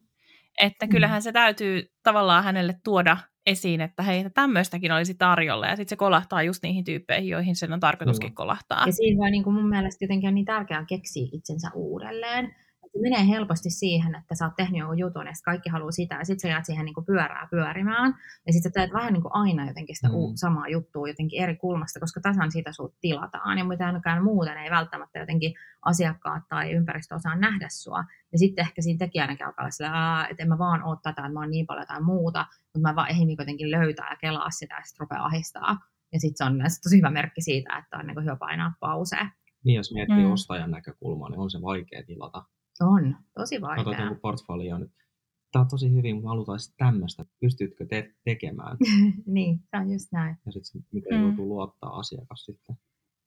[SPEAKER 1] Että mm. kyllähän se täytyy tavallaan hänelle tuoda esiin, että hei, tämmöistäkin olisi tarjolla. Ja sitten se kolahtaa just niihin tyyppeihin, joihin sen on tarkoituskin kolahtaa.
[SPEAKER 2] Ja siinä voi niin kuin mun mielestä jotenkin on niin tärkeää keksiä itsensä uudelleen se menee helposti siihen, että sä oot tehnyt jonkun jutun ja kaikki haluaa sitä ja sitten sä jäät siihen niin kuin pyörää pyörimään ja sitten sä teet vähän niin kuin aina jotenkin sitä mm. samaa juttua jotenkin eri kulmasta, koska tasan siitä sut tilataan ja mitään muuten ei välttämättä jotenkin asiakkaat tai ympäristö osaa nähdä sua. Ja sitten ehkä siinä tekijänäkin alkaa olla sillä, että en mä vaan oo tätä, että mä oon niin paljon jotain muuta, mutta mä vaan ehdin niin jotenkin löytää ja kelaa sitä ja sitten rupeaa ahistaa. Ja sitten se on myös tosi hyvä merkki siitä, että on niin hyvä painaa pausea.
[SPEAKER 3] Niin, jos miettii mm. ostajan näkökulmaa, niin on se vaikea tilata
[SPEAKER 2] on, tosi vaikea.
[SPEAKER 3] Katsot jonkun portfolio nyt. Tämä on tosi hyvin, mutta halutaan tämmöistä. Pystytkö te tekemään?
[SPEAKER 2] niin, se on just näin.
[SPEAKER 3] Ja sitten miten mm. joutuu luottaa asiakas sitten.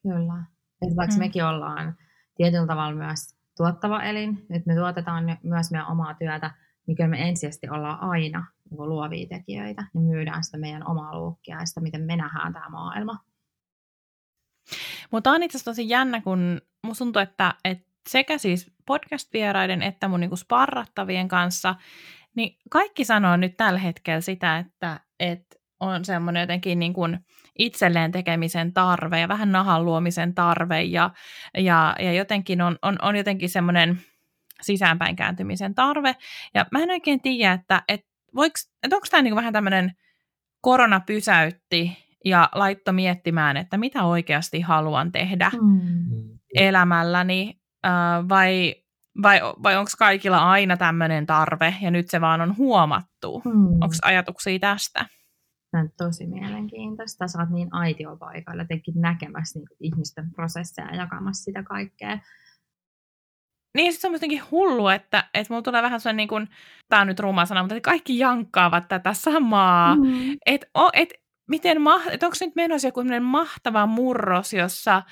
[SPEAKER 2] Kyllä. Et vaikka mm. mekin ollaan tietyllä tavalla myös tuottava elin, nyt me tuotetaan myös meidän omaa työtä, niin kyllä me ensisijaisesti ollaan aina niin luovia tekijöitä ja myydään sitä meidän omaa luokkia ja sitä, miten me nähdään tämä maailma.
[SPEAKER 1] Mutta on itse asiassa tosi jännä, kun musta tuntuu, että, että sekä siis podcast-vieraiden että mun niin sparrattavien kanssa, niin kaikki sanoo nyt tällä hetkellä sitä, että, että on semmoinen jotenkin niin kuin itselleen tekemisen tarve ja vähän nahan luomisen tarve ja, ja, ja jotenkin on, on, on jotenkin semmoinen sisäänpäin kääntymisen tarve. Ja mä en oikein tiedä, että, että, että onko tämä niin vähän tämmöinen korona pysäytti ja laitto miettimään, että mitä oikeasti haluan tehdä mm. elämälläni vai, vai, vai onko kaikilla aina tämmöinen tarve ja nyt se vaan on huomattu? Hmm. Onko ajatuksia tästä?
[SPEAKER 2] Tämä on tosi mielenkiintoista. Sä oot niin aitiopaikalla jotenkin näkemässä niin ihmisten prosesseja ja jakamassa sitä kaikkea.
[SPEAKER 1] Niin, se on jotenkin hullu, että, että mulla tulee vähän sellainen, niin kuin, tämä on nyt ruma sana, mutta kaikki jankkaavat tätä samaa. Mm. Että et, miten, et onko nyt menossa joku mahtava murros, jossa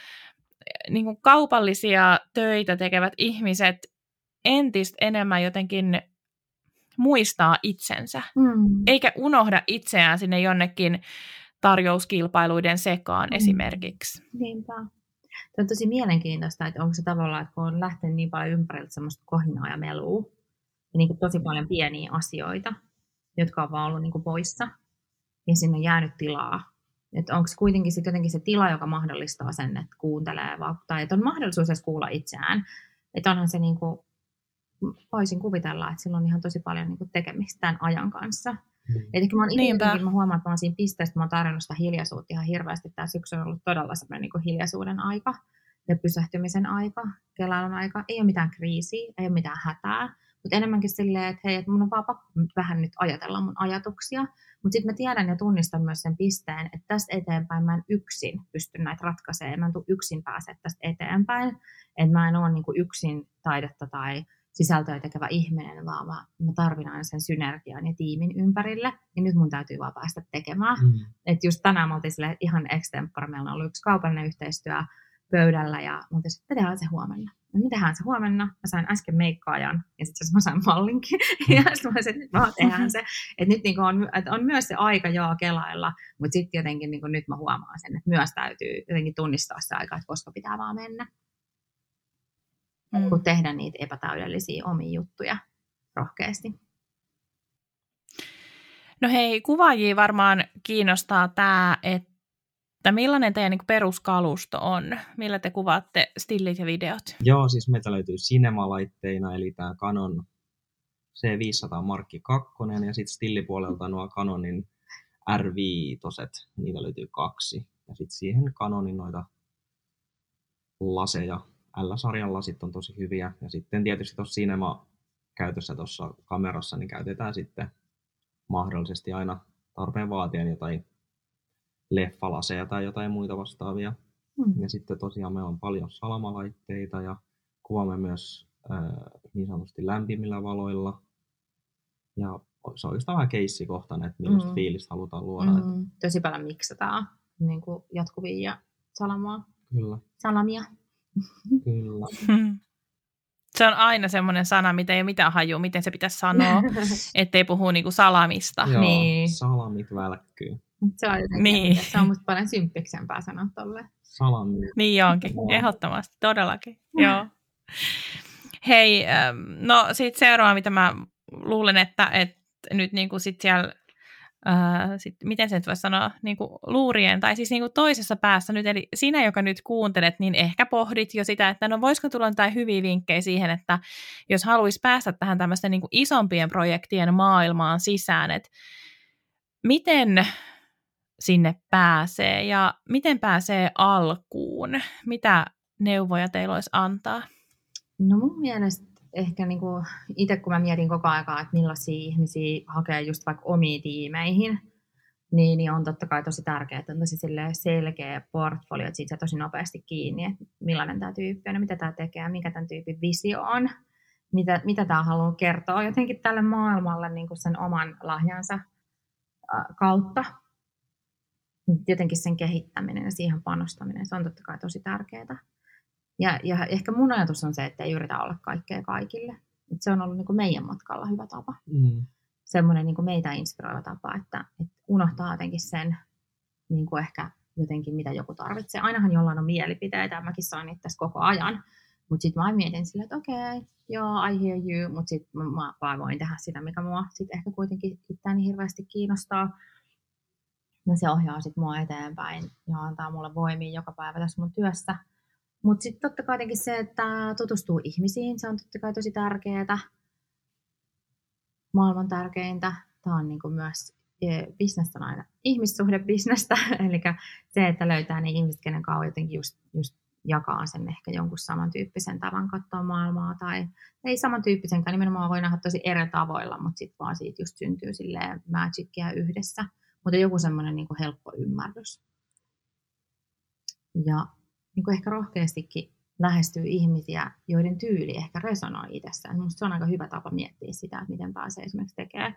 [SPEAKER 1] niin kuin kaupallisia töitä tekevät ihmiset entistä enemmän jotenkin muistaa itsensä, mm. eikä unohda itseään sinne jonnekin tarjouskilpailuiden sekaan mm. esimerkiksi.
[SPEAKER 2] Niinpä. Tämä on tosi mielenkiintoista, että onko se tavallaan, että kun on lähtenyt niin paljon ympäriltä semmoista kohinaa ja melua, ja niin kuin tosi paljon pieniä asioita, jotka on vaan ollut niin kuin poissa, ja sinne on jäänyt tilaa että onko kuitenkin sit jotenkin se tila, joka mahdollistaa sen, että kuuntelee tai että on mahdollisuus edes kuulla itseään. Että onhan se niin kuin, voisin kuvitella, että sillä on ihan tosi paljon niin kuin tekemistä tämän ajan kanssa. Mm. Eli mä, itse, mä huomaan, että mä oon siinä pisteessä, että mä oon tarjonnut sitä hiljaisuutta ihan hirveästi. Tämä syksy on ollut todella semmoinen niin hiljaisuuden aika ja pysähtymisen aika, kelailun aika. Ei ole mitään kriisiä, ei ole mitään hätää, mutta enemmänkin silleen, että hei, että mun on vaan pakko vähän nyt ajatella mun ajatuksia. Mutta sitten mä tiedän ja tunnistan myös sen pisteen, että tästä eteenpäin mä en yksin pysty näitä ratkaisemaan. Mä en tule yksin pääse tästä eteenpäin. Että mä en ole niinku yksin taidetta tai sisältöä tekevä ihminen, vaan mä, mä tarvin aina sen synergian ja tiimin ympärille. Ja nyt mun täytyy vaan päästä tekemään. Mm. Että just tänään me oltiin ihan extempore, meillä on ollut yksi kaupallinen yhteistyö pöydällä ja että me tehdään se huomenna no me tehdään se huomenna, mä sain äsken meikkaajan ja sitten mä sain mallinkin ja sitten mä sanoin, että mä tehdään se. Että nyt niin on, että on myös se aika joo kelailla, mutta sitten jotenkin niin nyt mä huomaan sen, että myös täytyy jotenkin tunnistaa se aika, että koska pitää vaan mennä. Mm. Kun tehdä niitä epätäydellisiä omia juttuja rohkeasti.
[SPEAKER 1] No hei, kuvaajia varmaan kiinnostaa tämä, että että millainen teidän niin peruskalusto on? Millä te kuvaatte stillit ja videot?
[SPEAKER 3] Joo, siis meiltä löytyy Cinema-laitteina, eli tämä Canon C500 Markki 2, ja sitten stillipuolelta nuo Canonin R5, niitä löytyy kaksi. Ja sitten siihen Canonin noita laseja, L-sarjan lasit on tosi hyviä. Ja sitten tietysti tuossa Cinema käytössä tuossa kamerassa, niin käytetään sitten mahdollisesti aina tarpeen vaatien jotain leffalaseja tai jotain muita vastaavia. Mm. Ja sitten tosiaan meillä on paljon salamalaitteita ja kuvaamme myös äh, niin sanotusti lämpimillä valoilla. Ja se on just vähän keissikohtainen, että millaista
[SPEAKER 2] Mm.
[SPEAKER 3] fiilistä halutaan luoda. Mm.
[SPEAKER 2] Mm, tosi paljon miksataan niin kuin jatkuvia ja salamaa.
[SPEAKER 3] Kyllä,
[SPEAKER 2] salamia.
[SPEAKER 3] kyllä.
[SPEAKER 1] Se on aina semmoinen sana, mitä ei ole mitään hajua, miten se pitäisi sanoa, ettei puhu niinku salamista.
[SPEAKER 3] Joo,
[SPEAKER 2] Niin.
[SPEAKER 3] salamit välkkyy.
[SPEAKER 2] Se on jotenkin,
[SPEAKER 1] Niin.
[SPEAKER 2] se on musta paljon symppiksempää sanoa tolle.
[SPEAKER 3] Salamit.
[SPEAKER 1] Niin onkin, ehdottomasti, todellakin. Joo. Hei, ähm, no sitten seuraava, mitä mä luulen, että, että nyt niinku sit siellä, äh, sit, miten se nyt voisi sanoa, niinku luurien, tai siis niinku toisessa päässä nyt, eli sinä, joka nyt kuuntelet, niin ehkä pohdit jo sitä, että no voisiko tulla jotain hyviä vinkkejä siihen, että jos haluaisi päästä tähän tämmöisten niinku isompien projektien maailmaan sisään, että miten sinne pääsee ja miten pääsee alkuun? Mitä neuvoja teillä olisi antaa?
[SPEAKER 2] No mun mielestä ehkä niin kuin itse kun mä mietin koko aikaa, että millaisia ihmisiä hakee just vaikka omiin tiimeihin, niin, niin on totta kai tosi tärkeää, että on tosi selkeä portfolio, että siitä tosi nopeasti kiinni, että millainen tämä tyyppi on mitä tämä tekee, mikä tämän tyypin visio on, mitä, mitä tämä haluaa kertoa jotenkin tälle maailmalle niin kuin sen oman lahjansa kautta. Jotenkin sen kehittäminen ja siihen panostaminen, se on totta kai tosi tärkeää. Ja, ja ehkä mun ajatus on se, että ei yritä olla kaikkea kaikille. Et se on ollut niin kuin meidän matkalla hyvä tapa.
[SPEAKER 3] Mm.
[SPEAKER 2] Semmoinen niin meitä inspiroiva tapa, että, että unohtaa jotenkin sen niin kuin ehkä jotenkin, mitä joku tarvitsee. Ainahan jollain on mielipiteitä, ja mäkin saan niitä tässä koko ajan. Mutta sitten mä mietin silleen, että okei, okay, joo, I hear you, mutta sitten mä, mä vaan voin tehdä sitä, mikä mua sitten ehkä kuitenkin itseäni hirveästi kiinnostaa. Ja se ohjaa sitten mua eteenpäin ja antaa mulle voimia joka päivä tässä mun työssä. Mutta sitten totta kai se, että tutustuu ihmisiin, se on totta kai tosi tärkeää. Maailman tärkeintä. Tämä on niinku myös eh, bisnestä aina ihmissuhdebisnestä, eli se, että löytää ne ihmiset, kenen kanssa jotenkin just, just jakaa sen ehkä jonkun samantyyppisen tavan katsoa maailmaa, tai ei samantyyppisenkään, nimenomaan voi nähdä tosi eri tavoilla, mutta sitten vaan siitä just syntyy silleen magicia yhdessä, mutta joku semmoinen niin helppo ymmärrys. Ja niin kuin ehkä rohkeastikin lähestyy ihmisiä, joiden tyyli ehkä resonoi itsessään. Minusta se on aika hyvä tapa miettiä sitä, että miten pääsee esimerkiksi tekemään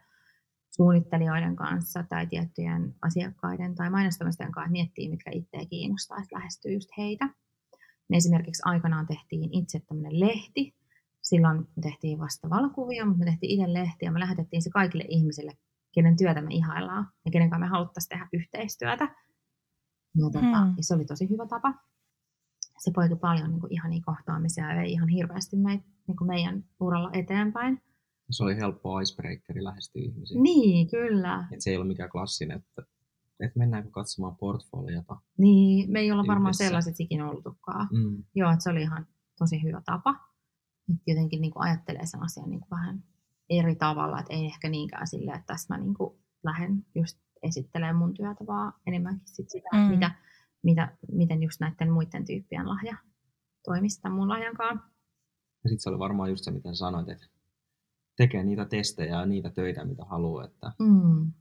[SPEAKER 2] suunnittelijoiden kanssa tai tiettyjen asiakkaiden tai mainostamisten kanssa, miettii, mitkä itseä kiinnostaa, että lähestyy just heitä. Me esimerkiksi aikanaan tehtiin itse tämmöinen lehti. Silloin me tehtiin vasta valokuvia, mutta me tehtiin itse lehti ja me lähetettiin se kaikille ihmisille, kenen työtä me ihaillaan ja kenen kanssa me haluttaisiin tehdä yhteistyötä. Ja, tota,
[SPEAKER 1] Hmm.
[SPEAKER 2] ja se oli tosi hyvä tapa. Se poiki paljon niin kuin, ihania kohtaamisia ja vei ihan hirveästi meitä, niin kuin meidän uralla eteenpäin.
[SPEAKER 3] Se oli helppo icebreakeri lähestyä ihmisiä.
[SPEAKER 2] Niin, kyllä.
[SPEAKER 3] Et se ei ole mikään klassinen, että, että mennäänkö katsomaan portfoliota.
[SPEAKER 2] Niin, me ei olla varmaan
[SPEAKER 3] Yhdessä.
[SPEAKER 2] sellaiset ikinä oltukaan.
[SPEAKER 3] Mm.
[SPEAKER 2] Joo, että se oli ihan tosi hyvä tapa. Että jotenkin niin kuin ajattelee sen asian niin kuin vähän eri tavalla, että ei ehkä niinkään silleen, että tässä mä niin kuin lähden just esittelemään mun työtä, vaan enemmänkin sit sitä,
[SPEAKER 1] Mm.
[SPEAKER 2] mitä, mitä, miten just näiden muiden tyyppien lahja toimisi tämän mun lahjankaan.
[SPEAKER 3] Ja sitten se oli varmaan just se, mitä sanoit, että tekee niitä testejä ja niitä töitä, mitä haluaa, että
[SPEAKER 2] Mm.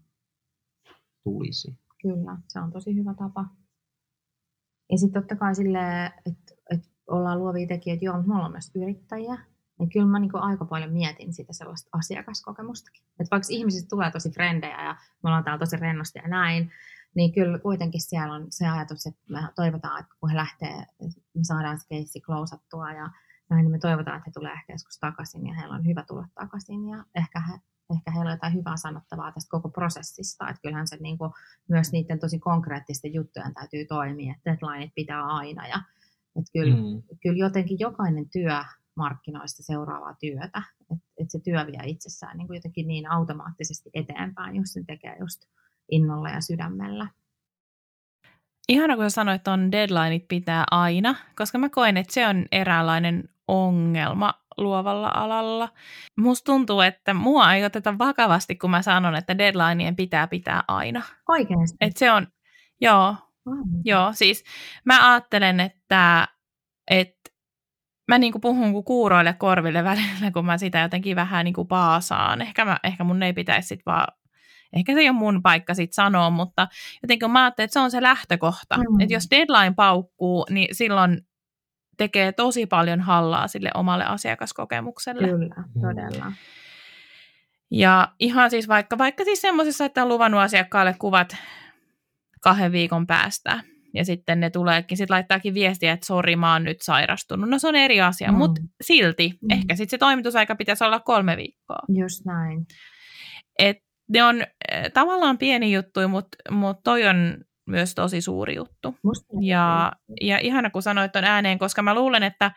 [SPEAKER 3] tulisi.
[SPEAKER 2] Kyllä, se on tosi hyvä tapa. Ja sitten totta kai silleen, että, että ollaan luovia tekijöitä, joo, mutta me ollaan myös yrittäjiä. Ja kyllä mä niin aika paljon mietin sitä sellaista asiakaskokemustakin. Että vaikka ihmisistä tulee tosi frendejä ja me ollaan täällä tosi rennosti ja näin, niin kyllä kuitenkin siellä on se ajatus, että me toivotaan, että kun he lähtee, me saadaan se keissi klousattua ja näin, niin me toivotaan, että he tulee ehkä joskus takaisin ja heillä on hyvä tulla takaisin ja ehkä, he, ehkä heillä on jotain hyvää sanottavaa tästä koko prosessista. Että kyllähän se niin kuin, myös niiden tosi konkreettisten juttujen täytyy toimia, että deadlineit pitää aina ja että kyllä. Mm. kyllä jotenkin jokainen työ markkinoista seuraavaa työtä, että et se työ vie itsessään niin kuin jotenkin niin automaattisesti eteenpäin, jos sen tekee just innolla ja sydämellä.
[SPEAKER 1] Ihana, kun sä sanoit, että on deadlineit pitää aina, koska mä koen, että se on eräänlainen ongelma luovalla alalla. Musta tuntuu, että mua ei oteta vakavasti, kun mä sanon, että deadlineien pitää pitää aina.
[SPEAKER 2] Oikeasti.
[SPEAKER 1] Et se on, joo, joo, siis mä ajattelen, että, että mä niinku puhun kuin kuuroille korville välillä, kun mä sitä jotenkin vähän niinku paasaan. Ehkä, mä, ehkä mun ei pitäisi sit vaan, ehkä se ei ole mun paikka sit sanoa, mutta jotenkin mä ajattelen, että se on se lähtökohta.
[SPEAKER 2] Mm.
[SPEAKER 1] Mm. Että jos deadline paukkuu, niin silloin tekee tosi paljon hallaa sille omalle asiakaskokemukselle.
[SPEAKER 2] Kyllä, todella.
[SPEAKER 1] Ja ihan siis vaikka, vaikka siis semmoisessa, että on luvannut asiakkaalle kuvat kahden viikon päästä, ja sitten ne tuleekin, sitten laittaakin viestiä, että sori, mä oon nyt sairastunut. No se on eri asia, mm. mutta silti mm. ehkä sitten se toimitusaika pitäisi olla kolme viikkoa.
[SPEAKER 2] Just näin.
[SPEAKER 1] Et ne on äh, tavallaan pieni juttu, mutta mut toi on myös tosi suuri juttu. Ja, ja ihana, kun sanoit ton ääneen, koska mä luulen, että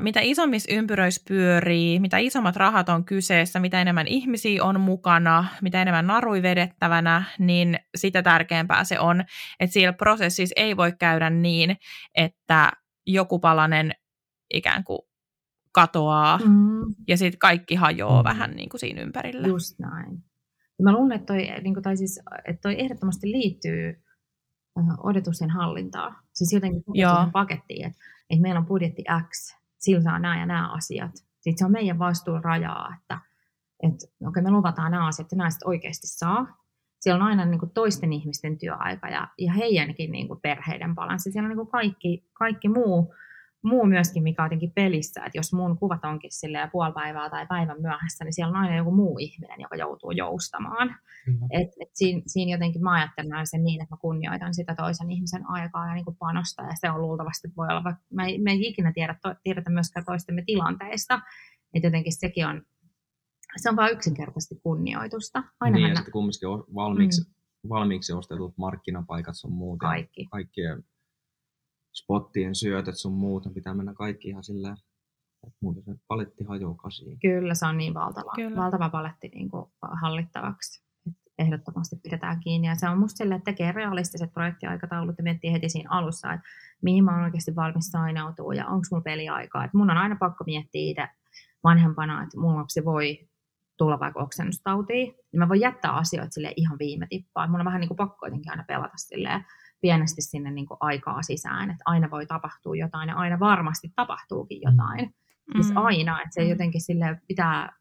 [SPEAKER 1] mitä isommissa ympyröissä pyörii, mitä isommat rahat on kyseessä, mitä enemmän ihmisiä on mukana, mitä enemmän narui vedettävänä, niin sitä tärkeämpää se on, että siellä prosessissa ei voi käydä niin, että joku palanen ikään kuin katoaa mm. ja sitten kaikki hajoaa mm. vähän niin kuin siinä ympärillä.
[SPEAKER 2] Just näin. Ja mä luulen, että toi, niin kuin, tai siis, että toi ehdottomasti liittyy odotusten hallintaa. Siis jotenkin pakettiin, että, että meillä on budjetti X, sillä saa nämä ja nämä asiat. Sitten se on meidän vastuun rajaa, että, että okay, me luvataan nämä asiat ja näistä oikeasti saa. Siellä on aina niin kuin toisten ihmisten työaika ja, ja heidänkin niin kuin perheiden balanssi. Siellä on niin kuin kaikki, kaikki muu muu myöskin, mikä on jotenkin pelissä, että jos mun kuvat onkin silleen puoli päivää tai päivän myöhässä, niin siellä on aina joku muu ihminen, joka joutuu joustamaan. Mm-hmm. Et, et siinä, siinä jotenkin mä ajattelen sen niin, että mä kunnioitan sitä toisen ihmisen aikaa ja niin kuin panosta, ja se on luultavasti voi olla, vaikka me ei, me ei ikinä tiedä, to, tiedetä myöskään toistemme tilanteista, että jotenkin sekin on, se on vain yksinkertaisesti kunnioitusta.
[SPEAKER 3] Aina niin, ja sitten kumminkin valmiiksi, mm. valmiiksi ostetut markkinapaikat on muuten.
[SPEAKER 2] Kaikki.
[SPEAKER 3] Kaikkien spottien syötöt sun muut, pitää mennä kaikki ihan silleen, että muuten se paletti hajoaa kasiin.
[SPEAKER 2] Kyllä, se on niin valtava, Kyllä. valtava paletti niin kuin hallittavaksi. Ehdottomasti pidetään kiinni. Ja se on musta silleen, että tekee realistiset projektiaikataulut ja miettii heti siinä alussa, että mihin mä oon oikeasti valmis sainautua ja onko mun peliaikaa. Että mun on aina pakko miettiä itse vanhempana, että mun lapsi voi tulla vaikka oksennustautiin, niin mä voin jättää asioita sille ihan viime tippaan. Mun on vähän niin kuin pakko jotenkin aina pelata silleen, pienesti sinne niin kuin aikaa sisään, että aina voi tapahtua jotain ja aina varmasti tapahtuukin mm. jotain. Mm. Siis aina, että se mm. jotenkin sille pitää,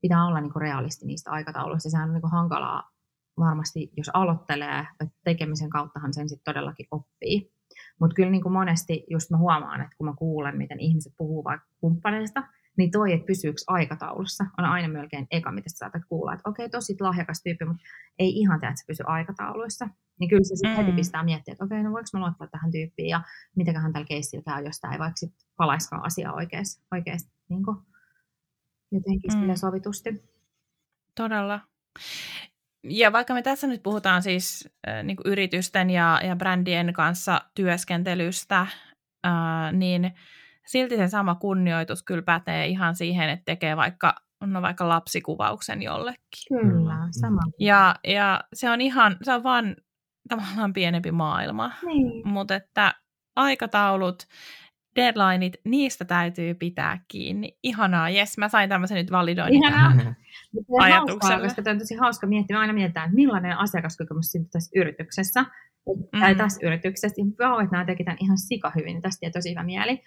[SPEAKER 2] pitää olla niin kuin realisti niistä aikatauluista. Sehän on niin kuin hankalaa varmasti, jos aloittelee, että tekemisen kauttahan sen sitten todellakin oppii. Mutta kyllä niin kuin monesti just mä huomaan, että kun mä kuulen, miten ihmiset puhuu vaikka kumppaneista, niin toi, että pysyykö aikataulussa, on aina melkein eka, mitä sä saatat kuulla, että okei, okay, tosi lahjakas tyyppi, mutta ei ihan tee, että se pysyy aikatauluissa. Niin kyllä se sitten mm. heti pistää miettiä, että okei, okay, no voiko mä luottaa tähän tyyppiin ja mitäköhän tällä keissillä käy, jos tämä ei vaikka sitten palaiskaan asiaa oikeasti, oikeasti niin kuin jotenkin mm. sille sovitusti.
[SPEAKER 1] Todella. Ja vaikka me tässä nyt puhutaan siis äh, niin yritysten ja, ja brändien kanssa työskentelystä, äh, niin silti se sama kunnioitus kyllä pätee ihan siihen, että tekee vaikka, no vaikka lapsikuvauksen jollekin.
[SPEAKER 2] Kyllä, sama.
[SPEAKER 1] Ja, ja se on ihan, se on vaan tavallaan pienempi maailma.
[SPEAKER 2] Niin.
[SPEAKER 1] Mutta että aikataulut, deadlineit, niistä täytyy pitää kiinni. Ihanaa, jes, mä sain tämmöisen nyt validoinnin Ihanaa.
[SPEAKER 2] ajatukselle. Hauskaa, koska on tosi hauska miettiä. Mä aina mietitään, että millainen asiakaskokemus syntyy tässä yrityksessä. Mm. Tai tässä yrityksessä. Ja vau, että nämä tekitään ihan sika hyvin. Niin tästä tosi hyvä mieli.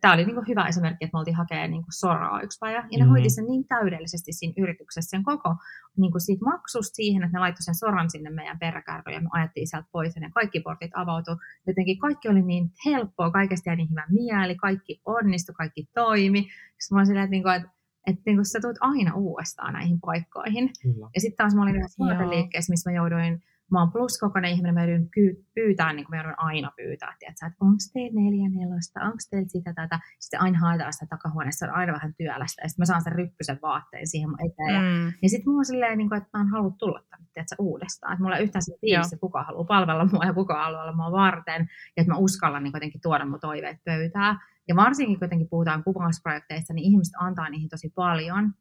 [SPEAKER 2] Tämä oli niinku hyvä esimerkki, että me oltiin hakemaan niinku soraa yksi päivä, ja ne mm. hoiti sen niin täydellisesti siinä yrityksessä, sen koko niinku siitä maksusta siihen, että ne laittoi sen soran sinne meidän peräkärryyn, ja me ajettiin sieltä pois, ja ne kaikki portit avautui. Jotenkin kaikki oli niin helppoa, kaikesta jäi niin hyvä mieli, kaikki onnistui, kaikki toimi. Sitten mä olin silleen, että, niinku, että että niin sä tulet aina uudestaan näihin paikkoihin. Kyllä. Ja sitten taas mä olin yhdessä liikkeessä, missä mä jouduin mä oon pluskokoinen ihminen, mä joudun pyytää, niin kuin mä joudun aina pyytää, että, että onko teillä neljä nelosta, onko teillä sitä tätä. Sitten aina haetaan sitä takahuoneessa, on aina vähän työlästä, ja sitten mä saan sen ryppysen vaatteen siihen mun eteen. Mm. Ja, ja sitten mulla on silleen, niin kuin, että mä en halua tulla tänne että uudestaan. Että mulla ei yhtään se että kuka haluaa palvella mua ja kuka haluaa olla mua varten, ja että mä uskallan niin kuitenkin tuoda mun toiveet pöytään. Ja varsinkin kuitenkin puhutaan kuvausprojekteista, niin ihmiset antaa niihin tosi paljon.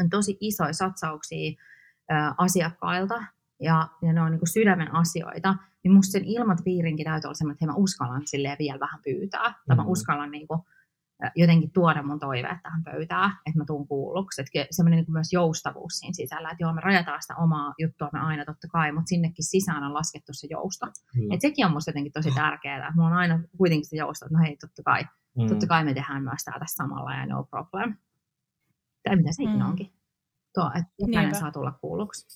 [SPEAKER 2] On tosi isoja satsauksia asiakkailta, ja, ja ne on niin kuin sydämen asioita, niin musta sen ilmapiirinkin täytyy olla sellainen, että hei, mä uskallan silleen vielä vähän pyytää, mm-hmm. tai mä mm. uskallan niin kuin, jotenkin tuoda mun toiveet tähän pöytään, että mä tuun kuulluksi. Että semmoinen niin myös joustavuus siinä sisällä, että joo, me rajataan sitä omaa juttua me aina totta kai, mutta sinnekin sisään on laskettu se jousto. Mm. Että sekin on musta jotenkin tosi tärkeää. Mulla on aina kuitenkin se jousto, että no hei, totta kai, mm. totta kai me tehdään myös tämä tässä samalla ja no problem. Tai mitä se ikinä mm. onkin. Tuo, että jokainen Niinpä. saa tulla kuulluksi.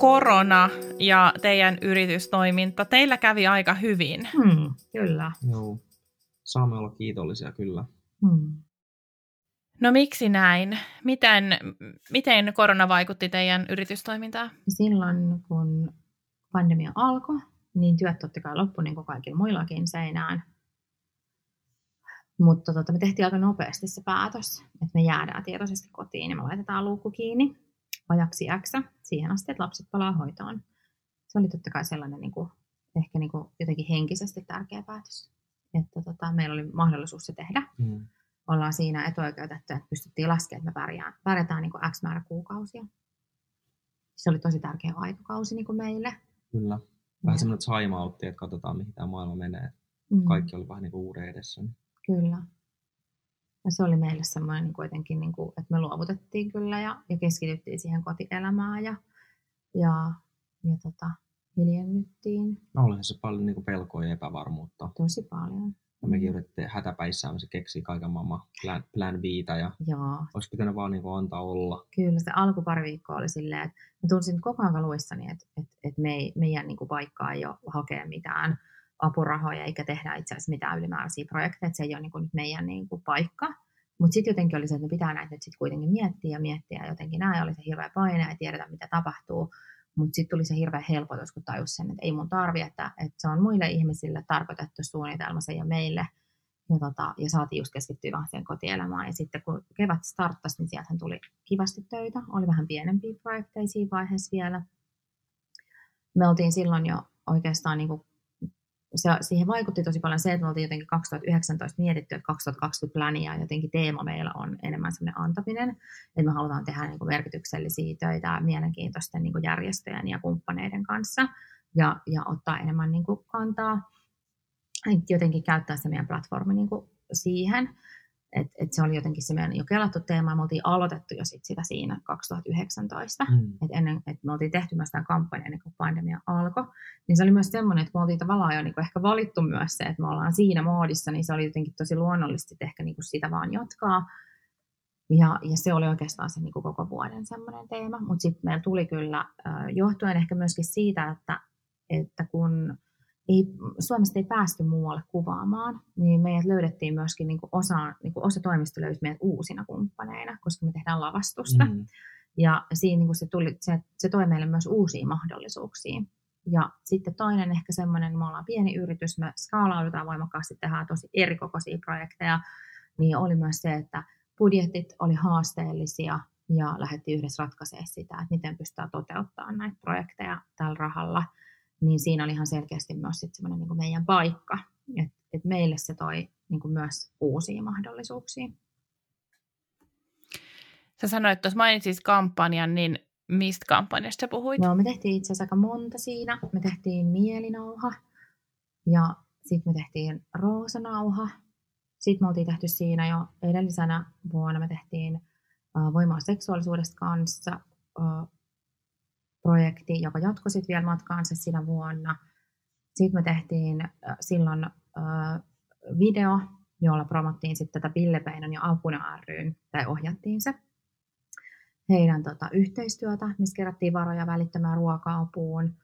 [SPEAKER 1] Korona ja teidän yritystoiminta, teillä kävi aika hyvin.
[SPEAKER 2] Hmm, kyllä.
[SPEAKER 3] Joo, saamme olla kiitollisia kyllä.
[SPEAKER 2] Hmm.
[SPEAKER 1] No miksi näin? Miten, miten korona vaikutti teidän yritystoimintaan?
[SPEAKER 2] Silloin kun pandemia alkoi, niin työt totta kai loppui niin kuin kaikilla muillakin seinään. Mutta tota, me tehtiin aika nopeasti se päätös, että me jäädään tietoisesti kotiin ja me laitetaan luukku kiinni ajaksi X siihen asti, että lapset palaa hoitoon. Se oli totta kai sellainen niin kuin, ehkä niin kuin jotenkin henkisesti tärkeä päätös, että tota, meillä oli mahdollisuus se tehdä.
[SPEAKER 3] Mm.
[SPEAKER 2] Ollaan siinä etuoikeutettu, että pystyttiin laskemaan, että me pärjään, pärjätään niin kuin X määrä kuukausia. Se oli tosi tärkeä aikakausi niin kuin meille.
[SPEAKER 3] Kyllä. Vähän semmoinen time outti, että katsotaan mihin tämä maailma menee.
[SPEAKER 2] Mm.
[SPEAKER 3] Kaikki oli vähän niin kuin uuden edessä.
[SPEAKER 2] Kyllä. Ja se oli meille semmoinen niin kuitenkin, niin kuin, että me luovutettiin kyllä ja, ja keskityttiin siihen kotielämään ja, ja, ja tota, hiljennyttiin
[SPEAKER 3] No olihan se paljon niin kuin pelkoa ja epävarmuutta.
[SPEAKER 2] tosi paljon.
[SPEAKER 3] Ja mekin yritettiin hätäpäissään, se keksii kaiken maailman plan, plan Btä ja
[SPEAKER 2] Joo,
[SPEAKER 3] olisi pitänyt vaan niin kuin antaa olla.
[SPEAKER 2] kyllä se alkupari viikkoa oli silleen, että mä tunsin koko ajan luissani, että, että, että me ei, meidän niin kuin paikka ei ole hakea mitään apurahoja eikä tehdä itse asiassa mitään ylimääräisiä projekteja, että se ei ole niin kuin nyt meidän niin kuin paikka. Mutta sitten jotenkin oli se, että me pitää näitä nyt sitten kuitenkin miettiä ja miettiä ja jotenkin näin oli se hirveä paine ja tiedetä mitä tapahtuu. Mutta sitten tuli se hirveä helpotus, kun tajus sen, että ei mun tarvi, että, että se on muille ihmisille tarkoitettu suunnitelma, se ole meille. Ja, tota, ja saatiin just keskittyä vähän siihen kotielämään. Ja sitten kun kevät starttasi, niin sieltähän tuli kivasti töitä. Oli vähän pienempiä projekteja siinä vaiheessa vielä. Me oltiin silloin jo oikeastaan niin kuin se, siihen vaikutti tosi paljon se, että me oltiin jotenkin 2019 mietitty, että 2020 plania jotenkin teema meillä on enemmän semmoinen antaminen, että me halutaan tehdä niin kuin merkityksellisiä töitä mielenkiintoisten niin kuin järjestöjen ja kumppaneiden kanssa ja, ja ottaa enemmän niin kuin kantaa, jotenkin käyttää se meidän platformi niin kuin siihen. Et, et se oli jotenkin se meidän jo kelattu teema, ja me oltiin aloitettu jo sit sitä siinä 2019.
[SPEAKER 3] Mm.
[SPEAKER 2] Et ennen, et me oltiin tehty myös tämä kampanja ennen kuin pandemia alkoi, niin se oli myös semmoinen, että me oltiin tavallaan jo niinku ehkä valittu myös se, että me ollaan siinä moodissa, niin se oli jotenkin tosi luonnollisesti että ehkä niinku sitä vaan jatkaa. Ja, ja se oli oikeastaan se niinku koko vuoden semmoinen teema, mutta sitten meillä tuli kyllä, johtuen ehkä myöskin siitä, että, että kun ei, Suomesta ei päästy muualle kuvaamaan, niin meidät löydettiin myöskin niin kuin osa, niin kuin osa toimista löysi meidät uusina kumppaneina, koska me tehdään lavastusta.
[SPEAKER 3] Mm.
[SPEAKER 2] Ja siinä niin kuin se, tuli, se, se toi meille myös uusia mahdollisuuksia. Ja sitten toinen ehkä semmoinen, me ollaan pieni yritys, me skaalaudutaan voimakkaasti, tehdään tosi erikokoisia projekteja, niin oli myös se, että budjetit oli haasteellisia ja lähdettiin yhdessä ratkaisemaan sitä, että miten pystytään toteuttamaan näitä projekteja tällä rahalla. Niin siinä oli ihan selkeästi myös sit semmoinen niin kuin meidän paikka, että et meille se toi niin kuin myös uusia mahdollisuuksia.
[SPEAKER 1] Sä sanoit tuossa mainitsit kampanjan, niin mistä kampanjasta sä puhuit?
[SPEAKER 2] No, me tehtiin itse asiassa aika monta siinä. Me tehtiin mielinauha ja sitten me tehtiin roosanauha. Sitten me oltiin tehty siinä jo edellisenä vuonna. Me tehtiin uh, voimaa seksuaalisuudesta kanssa uh, projekti, joka jatkoi sitten vielä matkaansa siinä vuonna. Sitten me tehtiin uh, silloin uh, video, jolla promottiin sitten tätä Pillepeinon ja Apuna ryn, tai ohjattiin se heidän tota, yhteistyötä, missä kerättiin varoja välittömään ruoka-apuun.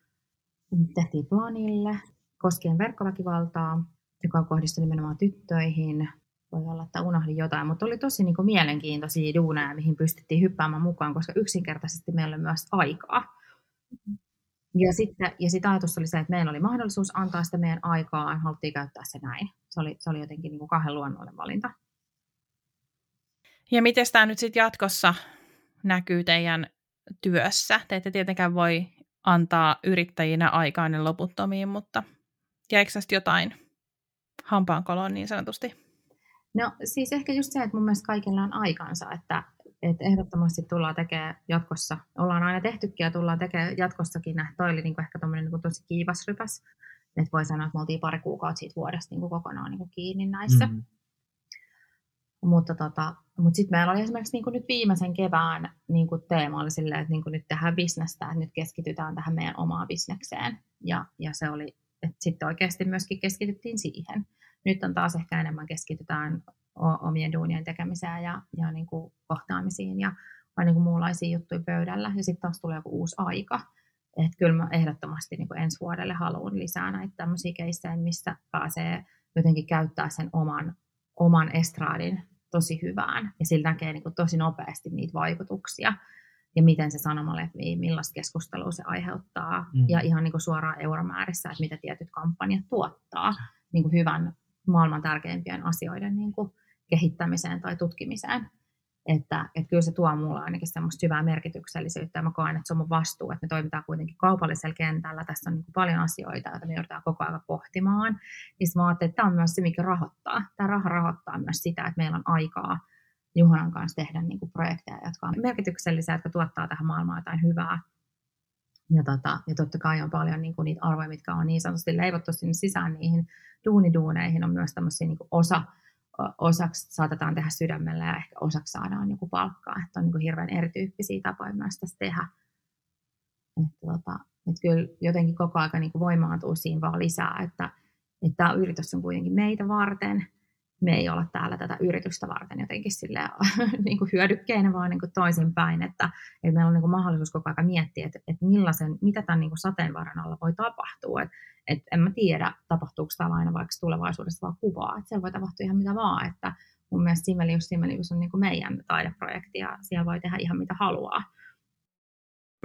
[SPEAKER 2] Tehtiin planille koskien verkkoväkivaltaa, joka kohdistui nimenomaan tyttöihin. Voi olla, että unohdin jotain, mutta oli tosi niin kuin, mielenkiintoisia duuneja, mihin pystyttiin hyppäämään mukaan, koska yksinkertaisesti meillä oli myös aikaa. Ja sitten ja sit ajatus oli se, että meillä oli mahdollisuus antaa sitä meidän aikaa, haluttiin käyttää se näin. Se oli, se oli jotenkin niin kuin kahden luonnollinen valinta.
[SPEAKER 1] Ja miten tämä nyt sitten jatkossa näkyy teidän työssä? Te ette tietenkään voi antaa yrittäjinä aikaa ne loputtomiin, mutta jäikö jotain hampaankoloon niin sanotusti?
[SPEAKER 2] No siis ehkä just se, että mun mielestä kaikilla on aikansa, että, että ehdottomasti tullaan tekemään jatkossa, ollaan aina tehtykin ja tullaan tekemään jatkossakin, toi oli niin kuin ehkä tommonen niin tosi kiivas rypäs, että voi sanoa, että me oltiin pari kuukautta siitä vuodesta niin kuin kokonaan niin kuin kiinni näissä.
[SPEAKER 3] Mm.
[SPEAKER 2] Mutta, tota, mutta sitten meillä oli esimerkiksi niin kuin nyt viimeisen kevään niin kuin teema oli silleen, että niin kuin nyt tehdään bisnestä, että nyt keskitytään tähän meidän omaan bisnekseen. Ja, ja se oli, että sitten oikeasti myöskin keskityttiin siihen. Nyt on taas ehkä enemmän keskitytään omien duunien tekemiseen ja, ja niin kuin kohtaamisiin ja vai niin kuin muunlaisia juttuja pöydällä. Ja sitten taas tulee joku uusi aika. Että kyllä mä ehdottomasti niin kuin ensi vuodelle haluan lisää näitä tämmöisiä keissejä, missä pääsee jotenkin käyttää sen oman, oman estraadin tosi hyvään. Ja sillä näkee niin kuin tosi nopeasti niitä vaikutuksia ja miten se sanoma levii, millaista keskustelua se aiheuttaa. Mm. Ja ihan niin kuin suoraan euromäärissä, että mitä tietyt kampanjat tuottaa niin kuin hyvän maailman tärkeimpien asioiden niin kuin kehittämiseen tai tutkimiseen. Että, että kyllä se tuo mulle ainakin semmoista hyvää merkityksellisyyttä ja mä koen, että se on mun vastuu, että me toimitaan kuitenkin kaupallisella kentällä. Tässä on niin paljon asioita, joita me joudutaan koko ajan pohtimaan. Niin mä ajattelin, että tämä on myös se, mikä rahoittaa. Tämä raha rahoittaa myös sitä, että meillä on aikaa Juhanan kanssa tehdä niin kuin projekteja, jotka on merkityksellisiä, jotka tuottaa tähän maailmaan jotain hyvää. Ja, tota, ja totta kai on paljon niin kuin niitä arvoja, mitkä on niin sanotusti leivottu sinne sisään niihin duuniduuneihin, on myös tämmöisiä niin osa, osaksi saatetaan tehdä sydämellä ja ehkä osaksi saadaan joku palkkaa. Että on niin kuin hirveän erityyppisiä tapoja myös tässä tehdä. Että, tota, että kyllä jotenkin koko ajan niin voimaantuu siinä vaan lisää, että, että tämä yritys on kuitenkin meitä varten – me ei olla täällä tätä yritystä varten jotenkin sille, niin kuin hyödykkeinä, vaan niin kuin toisinpäin, että, että meillä on niin kuin mahdollisuus koko ajan miettiä, että, että millaisen, mitä tämän niin kuin sateenvarren alla voi tapahtua. Että, että en mä tiedä, tapahtuuko täällä aina vaikka tulevaisuudessa vaan kuvaa, että se voi tapahtua ihan mitä vaan, että mun mielestä Simmelius Simmelius on niin kuin meidän taideprojekti ja siellä voi tehdä ihan mitä haluaa.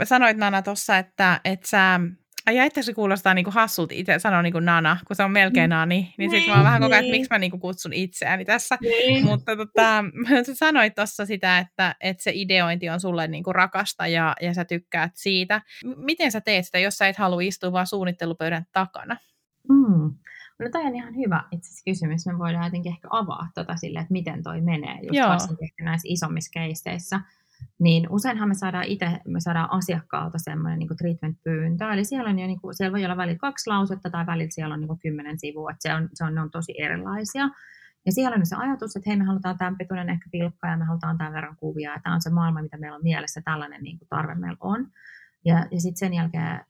[SPEAKER 1] Sanoit Nana tuossa, että, että sä Ai että se kuulostaa niinku hassulta itse sanoa niinku nana, kun se on melkein mm. nani, niin sitten mä oon vähän koko ajan, että niin. miksi mä niinku kutsun itseäni tässä. Niin. Mutta tota, sä sanoit tuossa sitä, että, että se ideointi on sulle niinku rakasta ja, ja sä tykkäät siitä. Miten sä teet sitä, jos sä et halua istua vaan suunnittelupöydän takana?
[SPEAKER 2] Mm. No toi on ihan hyvä itse asiassa kysymys. Me voidaan jotenkin ehkä avaa tota sille, että miten toi menee, just varsinkin ehkä näissä isommissa keisseissä niin useinhan me saadaan itse, me saadaan asiakkaalta semmoinen niin treatment-pyyntö, eli siellä, on jo, niin kuin, siellä voi olla välillä kaksi lausetta tai välillä siellä on niin kuin kymmenen sivua, että se on, se on, ne on tosi erilaisia. Ja siellä on se ajatus, että hei, me halutaan tämän pituinen ehkä pilkka ja me halutaan tämän verran kuvia ja tämä on se maailma, mitä meillä on mielessä, tällainen niin kuin tarve meillä on. Ja, ja sitten sen jälkeen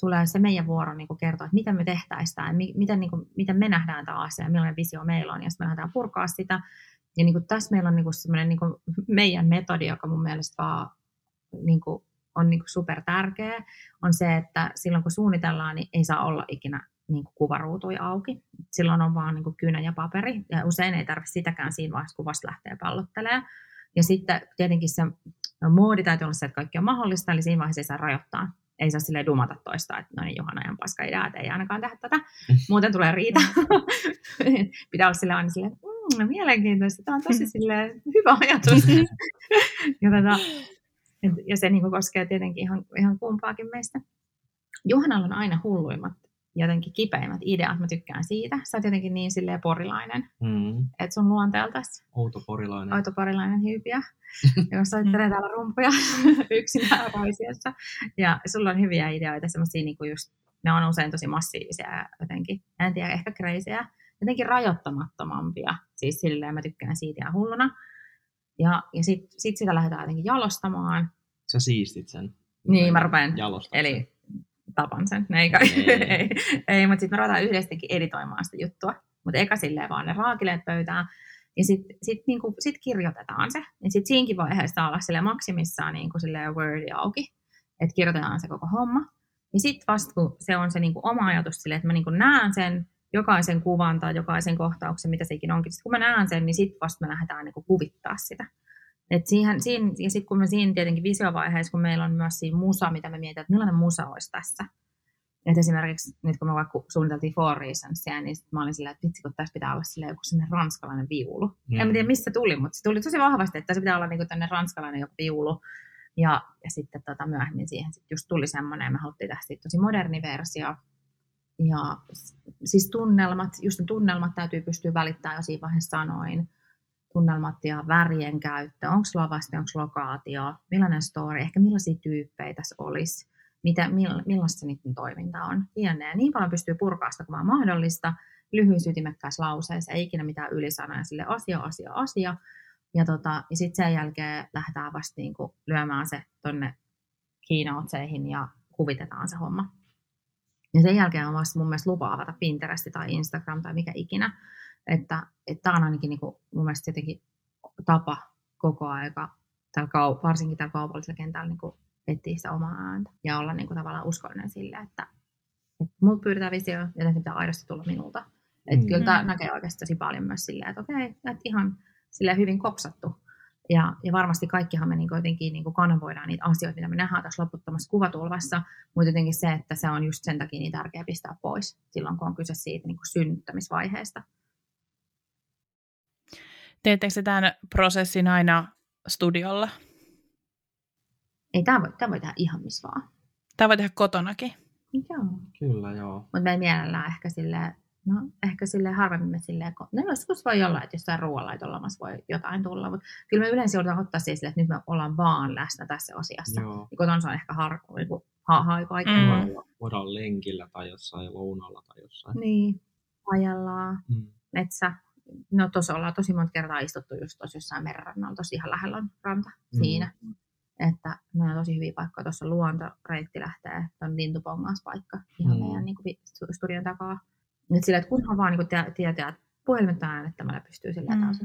[SPEAKER 2] tulee se meidän vuoro niin kuin kertoa, että miten me tehtäisiin tämä, miten, niin kuin, miten me nähdään tämä asia millainen visio meillä on, ja sitten me lähdetään purkaa sitä. Ja niin kuin tässä meillä on niin kuin semmoinen niin kuin meidän metodi, joka mun mielestä vaan niin kuin on niin kuin super tärkeä, on se, että silloin kun suunnitellaan, niin ei saa olla ikinä niin kuin kuvaruutuja auki. Silloin on vaan niin kuin kynä ja paperi, ja usein ei tarvitse sitäkään siinä vaiheessa, kun vasta lähtee pallottelemaan. Ja sitten tietenkin se moodi täytyy olla se, että kaikki on mahdollista, eli siinä vaiheessa ei saa rajoittaa. Ei saa silleen dumata toista, että no niin, Johanna ihan paska idea, että ei ainakaan tehdä tätä. Muuten tulee riita. Pitää olla sille aina silleen, mm, mielenkiintoista, tämä on tosi silleen, hyvä ajatus. ja, tätä, ja se niin koskee tietenkin ihan, ihan kumpaakin meistä. Juhanalla on aina hulluimmat, jotenkin kipeimmät ideat, mä tykkään siitä. Sä oot jotenkin niin silleen porilainen, mm. että sun luonteeltas.
[SPEAKER 3] Outo porilainen.
[SPEAKER 2] Outo porilainen hyypiä, joka soittelee täällä rumpuja yksin roisiassa. Ja sulla on hyviä ideoita, semmoisia niin kuin just, ne on usein tosi massiivisia jotenkin, en tiedä, ehkä kreisiä jotenkin rajoittamattomampia. Siis silleen mä tykkään siitä ja hulluna. Ja, ja sitten sit sitä lähdetään jotenkin jalostamaan.
[SPEAKER 3] Sä siistit sen.
[SPEAKER 2] Niin, mä rupean. Eli tapan sen. ei, ei. ei, ei mutta sitten me ruvetaan yhdestäkin editoimaan sitä juttua. Mutta eka silleen vaan ne raakileet pöytään. Ja sitten sit, niinku, sit kirjoitetaan se. Ja sitten siinkin vaiheessa olla sille maksimissaan niinku Wordi auki. Että kirjoitetaan se koko homma. Ja sitten vasta kun se on se niinku oma ajatus sille, että mä niinku näen sen, jokaisen kuvan tai jokaisen kohtauksen, mitä sekin onkin. Sitten kun mä näen sen, niin sitten vasta me lähdetään niin kuvittaa sitä. Et siihen, siinä, ja sitten kun me siinä tietenkin visiovaiheessa, kun meillä on myös siinä musa, mitä me mietitään, että millainen musa olisi tässä. Et esimerkiksi nyt kun me vaikka suunniteltiin Four Reasonsia, niin sit mä olin silleen, että vitsi, kun tässä pitää olla silleen joku sellainen ranskalainen viulu. Mm. En tiedä, mistä se tuli, mutta se tuli tosi vahvasti, että se pitää olla niinku ranskalainen joku viulu. Ja, ja sitten tota, myöhemmin siihen sit just tuli semmoinen, ja me haluttiin tehdä tosi moderni versio. Ja siis tunnelmat, just ne tunnelmat täytyy pystyä välittämään jo siinä vaiheessa sanoin. Tunnelmat ja värien käyttö, onko lavasti, onko lokaatio, millainen story, ehkä millaisia tyyppejä tässä olisi, mitä, millaista niiden toiminta on. Jne. Niin paljon pystyy purkaa sitä kuin vaan mahdollista, lyhyys ytimekkäässä lauseessa, ei ikinä mitään ylisanoja, sille asia, asia, asia. Ja, tota, ja sitten sen jälkeen lähdetään vasta niinku lyömään se tonne kiinautseihin ja kuvitetaan se homma. Ja sen jälkeen on vasta mun mielestä lupa avata Pinterest tai Instagram tai mikä ikinä. Että, että tämä on ainakin niin kuin, mun mielestä jotenkin tapa koko aika, täällä kaup- varsinkin täällä kaupallisella kentällä niin kuin etsiä sitä omaa ääntä ja olla niin kuin, tavallaan uskollinen sille, että, että muut pyydetään visio, joten se pitää aidosti tulla minulta. Että mm. kyllä tämä näkee oikeasti tosi paljon myös silleen, että okei, että ihan sille hyvin koksattu. Ja, ja varmasti kaikkihan me niin jotenkin niin kanavoidaan niitä asioita, mitä me nähdään tässä loputtomassa kuvatulvassa, mutta jotenkin se, että se on just sen takia niin tärkeää pistää pois silloin, kun on kyse siitä niin synnyttämisvaiheesta.
[SPEAKER 1] Teettekö se tämän prosessin aina studiolla?
[SPEAKER 2] Ei, tämä voi, tämä voi tehdä ihan missä vaan.
[SPEAKER 1] Tämä voi tehdä kotonakin.
[SPEAKER 2] Joo.
[SPEAKER 3] Kyllä, joo.
[SPEAKER 2] Mutta me ei mielellään ehkä silleen, no ehkä sille harvemmin me silleen, no joskus voi olla, että jossain ruoanlaitollamassa voi jotain tulla, mutta kyllä me yleensä joudutaan ottaa siis sille, että nyt me ollaan vaan läsnä tässä asiassa. Joo. Ja kotona se on ehkä har, niin kuin, ha, ha,
[SPEAKER 3] mm. Voidaan lenkillä tai jossain lounalla tai jossain.
[SPEAKER 2] Niin, ajellaan, mm. metsä. No tuossa ollaan tosi monta kertaa istuttu just tuossa jossain merenrannalla, tosi ihan lähellä on ranta mm. siinä. Että ne on tosi hyviä paikkoja. Tuossa luontoreitti lähtee, on lintupongas paikka ihan mm. meidän niin kuin, studion takaa. Et sillä, että kunhan vaan niin tietää, että puhelimet äänettämällä pystyy sillä mm. taas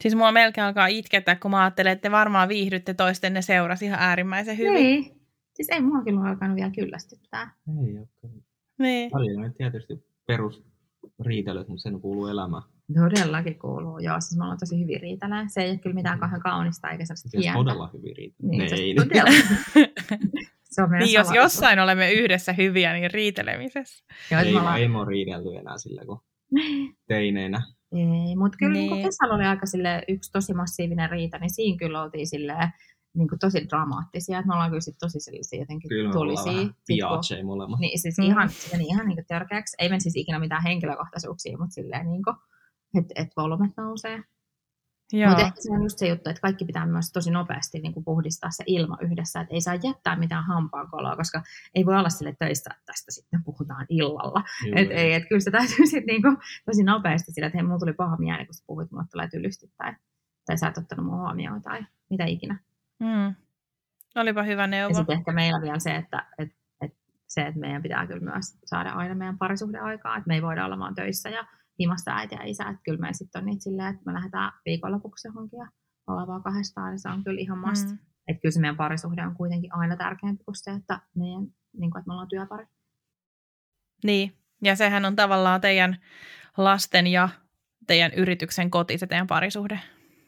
[SPEAKER 1] Siis mua melkein alkaa itkettää, kun mä ajattelen, että te varmaan viihdytte toistenne seurasi ihan äärimmäisen hyvin.
[SPEAKER 2] Niin. Siis ei mua kyllä alkanut vielä kyllästyttää.
[SPEAKER 3] Ei ole kyllä. Niin. Paljon tietysti perus riitelyt, mutta sen kuuluu elämään.
[SPEAKER 2] Todellakin kuuluu, joo. Siis me ollaan tosi hyvin riitelee. Se ei ole kyllä mitään kauhean kaunista eikä sellaista
[SPEAKER 3] hientä. todella hyvin riitelee.
[SPEAKER 2] Niin, ei, todella.
[SPEAKER 1] se on niin, jos jossain olemme yhdessä hyviä, niin riitelemisessä.
[SPEAKER 3] Joo, ei, ollaan... ei ole riidelty enää sillä kun teineinä.
[SPEAKER 2] Ei, mutta kyllä niin. niin kesällä oli aika sille yksi tosi massiivinen riita, niin siinä kyllä oltiin silleen, niin kuin tosi dramaattisia. Että me ollaan kyllä sit tosi sellaisia jotenkin
[SPEAKER 3] kyllä tulisia. Kyllä me molemmat.
[SPEAKER 2] Niin, siis mm. ihan, niin ihan niin törkeäksi. Ei mene siis ikinä mitään henkilökohtaisuuksia, mutta silleen niin kuin, että et volyymet nousee. Mutta ehkä se on just se juttu, että kaikki pitää myös tosi nopeasti niin kuin puhdistaa se ilma yhdessä, että ei saa jättää mitään hampaankoloa, koska ei voi olla sille töissä, että tästä sitten puhutaan illalla. Että ei, että kyllä se täytyy sitten niin kuin, tosi nopeasti sillä, että hei, mulla tuli paha mieli, kun sä puhuit, mulle tulee tylysti tai, tai sä et ottanut mua huomioon tai mitä ikinä.
[SPEAKER 1] Mm. Olipa hyvä neuvo.
[SPEAKER 2] Ja sitten ehkä meillä vielä se, että, että, että, se, että meidän pitää kyllä myös saada aina meidän parisuhdeaikaa, että me ei voida olla vaan töissä ja himasta äiti ja isä, että kyllä me sitten on niitä silleen, että me lähdetään viikonlopuksi johonkin ja ollaan vaan kahdestaan, niin se on kyllä ihan must. Mm. Että kyllä se meidän parisuhde on kuitenkin aina tärkeämpi kuin se, että, meidän, niin kuin, että me ollaan työpari.
[SPEAKER 1] Niin, ja sehän on tavallaan teidän lasten ja teidän yrityksen koti, se teidän parisuhde.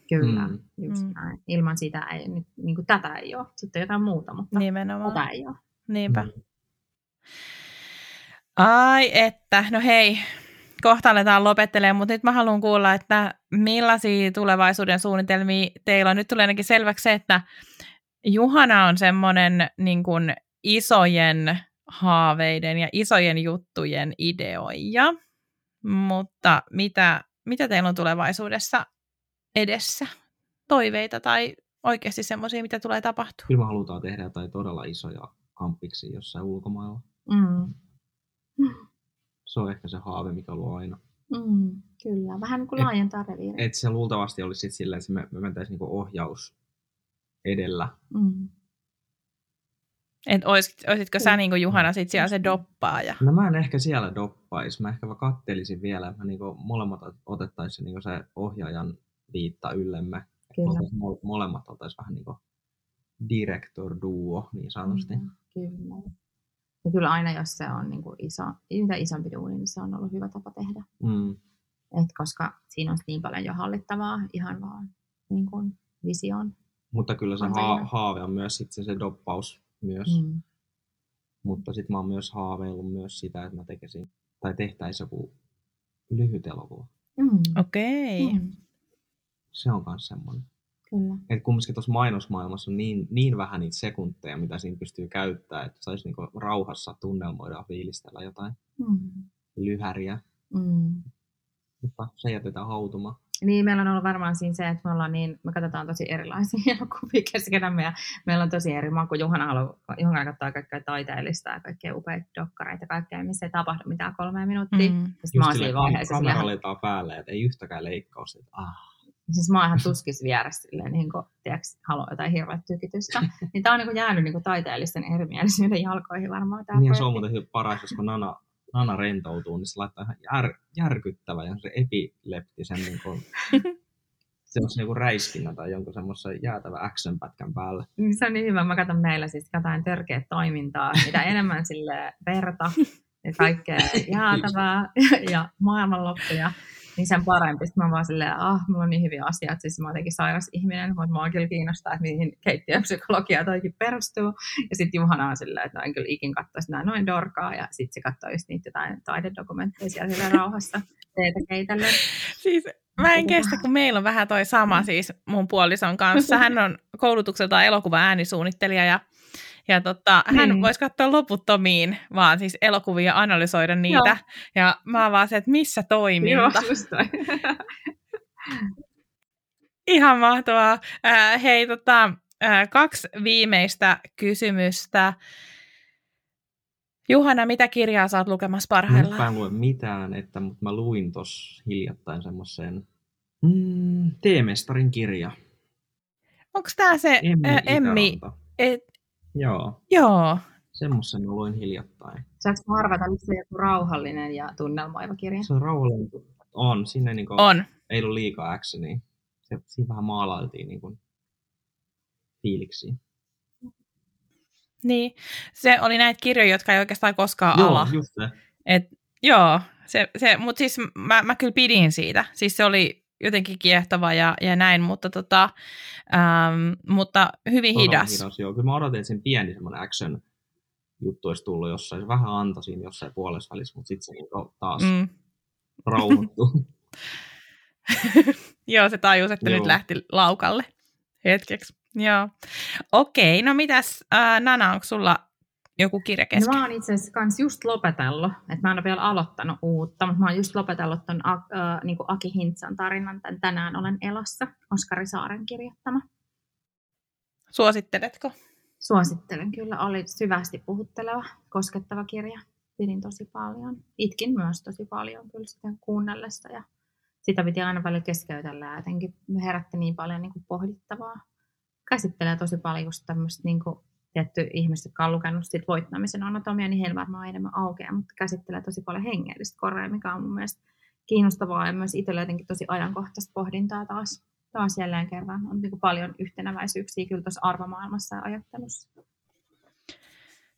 [SPEAKER 2] Kyllä, mm. just mm. näin. Ilman sitä ei, nyt, niin kuin tätä ei ole. Sitten jotain muuta, mutta
[SPEAKER 1] Nimenomaan.
[SPEAKER 2] tätä ei ole.
[SPEAKER 1] Niinpä. Mm. Ai että, no hei, kohta aletaan lopettelemaan, mutta nyt mä haluan kuulla, että millaisia tulevaisuuden suunnitelmia teillä on. Nyt tulee ainakin selväksi se, että Juhana on semmoinen niin kuin isojen haaveiden ja isojen juttujen ideoija, mutta mitä, mitä teillä on tulevaisuudessa edessä? Toiveita tai oikeasti semmoisia, mitä tulee tapahtumaan?
[SPEAKER 3] Kyllä me halutaan tehdä jotain todella isoja kampiksi jossain ulkomailla.
[SPEAKER 2] Mm
[SPEAKER 3] se on ehkä se haave, mikä luo aina.
[SPEAKER 2] Mm, kyllä, vähän niin kuin laajentaa reviiriä.
[SPEAKER 3] Et se luultavasti olisi sitten silleen, että me, me mentäisiin niin ohjaus edellä.
[SPEAKER 2] Mm.
[SPEAKER 1] Et oisit, oisitko sä niin kuin Juhana sit siellä se doppaaja?
[SPEAKER 3] No mä en ehkä siellä doppaisi. Mä ehkä kattelisin vielä, että niin molemmat otettaisiin niin se ohjaajan viitta yllemme. Kyllä. Molemmat oltaisiin vähän niin kuin director duo niin sanotusti. Mm,
[SPEAKER 2] kyllä. Ja kyllä aina, jos se on niin kuin iso, mitä isompi duuni, niin se on ollut hyvä tapa tehdä.
[SPEAKER 3] Mm.
[SPEAKER 2] Et koska siinä on niin paljon jo hallittavaa, ihan vaan niin kuin vision.
[SPEAKER 3] Mutta kyllä se ha- haave on myös sitten se doppaus myös. Mm. Mutta sitten mä oon myös haaveillut myös sitä, että mä tekisin tai tehtäisiin joku lyhyt elokuva.
[SPEAKER 2] Mm.
[SPEAKER 1] Okei. Okay.
[SPEAKER 2] Mm.
[SPEAKER 3] Se on myös semmoinen.
[SPEAKER 2] Kyllä.
[SPEAKER 3] Että kumminkin tuossa mainosmaailmassa on niin, niin vähän niitä sekunteja, mitä siinä pystyy käyttämään, että saisi niinku rauhassa tunnelmoida fiilistellä jotain
[SPEAKER 2] mm.
[SPEAKER 3] lyhäriä.
[SPEAKER 2] Mm.
[SPEAKER 3] Mutta se jätetään hautumaan.
[SPEAKER 2] Niin, meillä on ollut varmaan siinä se, että me ollaan niin, me katsotaan tosi erilaisia elokuvia keskenämme ja meillä on tosi eri maku. Juhana, halu, Juhana katsoo kaikkea taiteellista ja kaikkea upeita dokkareita ja kaikkea, missä ei tapahdu mitään kolme minuuttia. Mm. Sitten mä oon siinä vaiheessa.
[SPEAKER 3] Kamera päälle, että ei yhtäkään leikkausta. Ah.
[SPEAKER 2] Siis mä oon ihan tuskis vieressä silleen, niin kuin, tiedätkö, haluaa jotain hirveä tykitystä. niin tää on niin jäänyt niin taiteellisten erimielisyyden jalkoihin varmaan. Tää
[SPEAKER 3] niin se on muuten paras, jos kun Nana, Nana rentoutuu, niin se laittaa ihan jär, järkyttävä ja se epileptisen niin kuin, se on niin räiskinnä tai jonkun semmoisen jäätävä action-pätkän päälle.
[SPEAKER 2] Niin se on niin hyvä. Mä katson meillä siis jotain törkeä toimintaa, mitä enemmän sille verta ja kaikkea jäätävää ja maailmanloppuja niin sen parempi. Sitten mä vaan silleen, ah, mulla on niin hyviä asioita, siis mä oon jotenkin sairas ihminen, mutta mua kyllä kiinnostaa, että mihin keittiöpsykologia toikin perustuu. Ja sitten Juhana on silleen, että no en kyllä ikin katsoisi näin noin dorkaa, ja sitten se katsoo just niitä jotain taidedokumentteja siellä rauhassa teetä keitellen.
[SPEAKER 1] Siis mä en kestä, kun meillä on vähän toi sama siis mun puolison kanssa. Hän on koulutukseltaan elokuva äänisuunnittelija ja ja tota, hän niin. voisi katsoa loputtomiin vaan siis elokuvia analysoida niitä. Joo. Ja mä oon vaan se, että missä toiminta. Joo, Ihan mahtavaa. Äh, hei, tota, äh, kaksi viimeistä kysymystä. Juhana, mitä kirjaa oot lukemassa parhaillaan?
[SPEAKER 3] Mä en lue mitään, että, mutta mä luin tuossa hiljattain semmoisen mm, Teemestarin kirja.
[SPEAKER 1] Onko tämä se Emmi, äh, Emmi et,
[SPEAKER 3] Joo.
[SPEAKER 1] Joo.
[SPEAKER 3] Semmoisen mä luin hiljattain.
[SPEAKER 2] Saanko mä arvata, että se on joku rauhallinen ja tunnelmoiva kirja?
[SPEAKER 3] Se on rauhallinen. On. Sinne niin kuin,
[SPEAKER 1] on.
[SPEAKER 3] ei ollut liikaa actionia. Se, siinä vähän maalailtiin niin kuin, fiiliksi.
[SPEAKER 1] Niin. Se oli näitä kirjoja, jotka ei oikeastaan koskaan
[SPEAKER 3] joo,
[SPEAKER 1] ala.
[SPEAKER 3] just se.
[SPEAKER 1] Et, joo, se, se, mutta siis mä, mä kyllä pidin siitä. Siis se oli jotenkin kiehtova ja, ja näin, mutta, tota, ähm, mutta hyvin Todella hidas. hidas
[SPEAKER 3] joo. Kyllä mä odotin, että sen pieni semmoinen action juttu olisi tullut jossain. Se vähän antoi siinä jossain puolessa välissä, mutta sitten se niin taas mm. rauhoittui.
[SPEAKER 1] joo, se tajus, että joo. nyt lähti laukalle hetkeksi. Joo. Okei, no mitäs äh, Nana, onko sulla joku kirja kesken?
[SPEAKER 2] No, mä oon itse asiassa kans just lopetellut, että mä en ole vielä aloittanut uutta, mutta mä oon just lopetellut ton äh, niin Aki Hintsan tarinan, tämän Tänään olen elossa, Oskari Saaren kirjoittama.
[SPEAKER 1] Suositteletko?
[SPEAKER 2] Suosittelen kyllä, oli syvästi puhutteleva, koskettava kirja. Pidin tosi paljon. Itkin myös tosi paljon kyllä sitä kuunnellessa ja sitä piti aina paljon keskeytellä ja jotenkin herätti niin paljon niin kuin pohdittavaa. Käsittelee tosi paljon just tämmöistä niin kuin tietty ihmiset, jotka on lukenut sit voittamisen anatomia, niin heillä varmaan enemmän aukeaa, mutta käsittelee tosi paljon hengellistä korea, mikä on mun mielestä kiinnostavaa ja myös itsellä jotenkin tosi ajankohtaista pohdintaa taas, taas jälleen kerran. On niin paljon yhtenäväisyyksiä kyllä tuossa arvomaailmassa ja ajattelussa.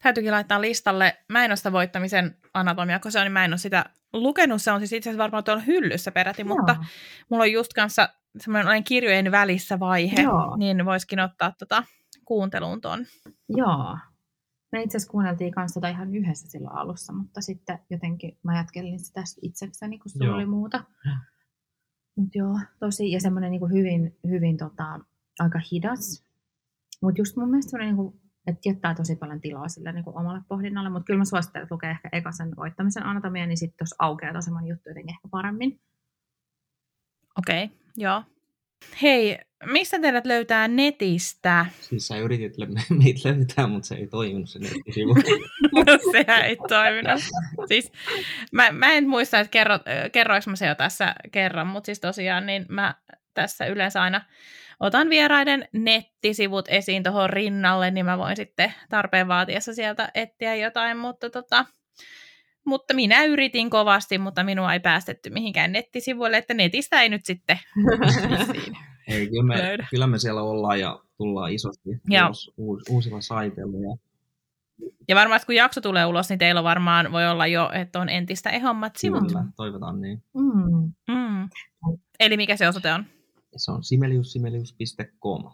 [SPEAKER 1] Täytyykin laittaa listalle. Mä en ole sitä voittamisen anatomia, kun se on, niin mä en ole sitä lukenut. Se on siis itse asiassa varmaan tuolla hyllyssä peräti, Joo. mutta mulla on just kanssa semmoinen kirjojen välissä vaihe, Joo. niin voisikin ottaa tota kuunteluun ton.
[SPEAKER 2] Joo. Me itse asiassa kuunneltiin kanssa tota ihan yhdessä silloin alussa, mutta sitten jotenkin mä jatkelin sitä itsekseni, kun sulla oli muuta. Mutta joo, tosi, ja semmoinen niin hyvin, hyvin tota, aika hidas. Mutta just mun mielestä semmoinen, niin että jättää tosi paljon tilaa sille niin omalle pohdinnalle, mutta kyllä mä suosittelen, että lukee ehkä eka sen voittamisen anatomia, niin sitten tuossa aukeaa tosi juttu jotenkin ehkä paremmin.
[SPEAKER 1] Okei, okay, joo. Hei, mistä teidät löytää netistä?
[SPEAKER 3] Siis sä yritit meitä löytää, mutta se ei toiminut se nettisivu.
[SPEAKER 1] Sehän ei toiminut. Siis, mä, mä en muista, että kerro, kerroinko mä se jo tässä kerran, mutta siis tosiaan niin mä tässä yleensä aina otan vieraiden nettisivut esiin tuohon rinnalle, niin mä voin sitten tarpeen vaatiessa sieltä etsiä jotain, mutta tota, mutta minä yritin kovasti, mutta minua ei päästetty mihinkään nettisivuille, että netistä ei nyt sitten
[SPEAKER 3] Ei, kyllä me, kyllä me siellä ollaan ja tullaan isosti ulos, uusilla saiteilla. Ja...
[SPEAKER 1] ja varmasti kun jakso tulee ulos, niin teillä varmaan voi olla jo, että on entistä ehommat sivut.
[SPEAKER 3] Kyllä, toivotaan niin.
[SPEAKER 1] Mm. Mm. Eli mikä se osoite on?
[SPEAKER 3] Se on simeliussimelius.com.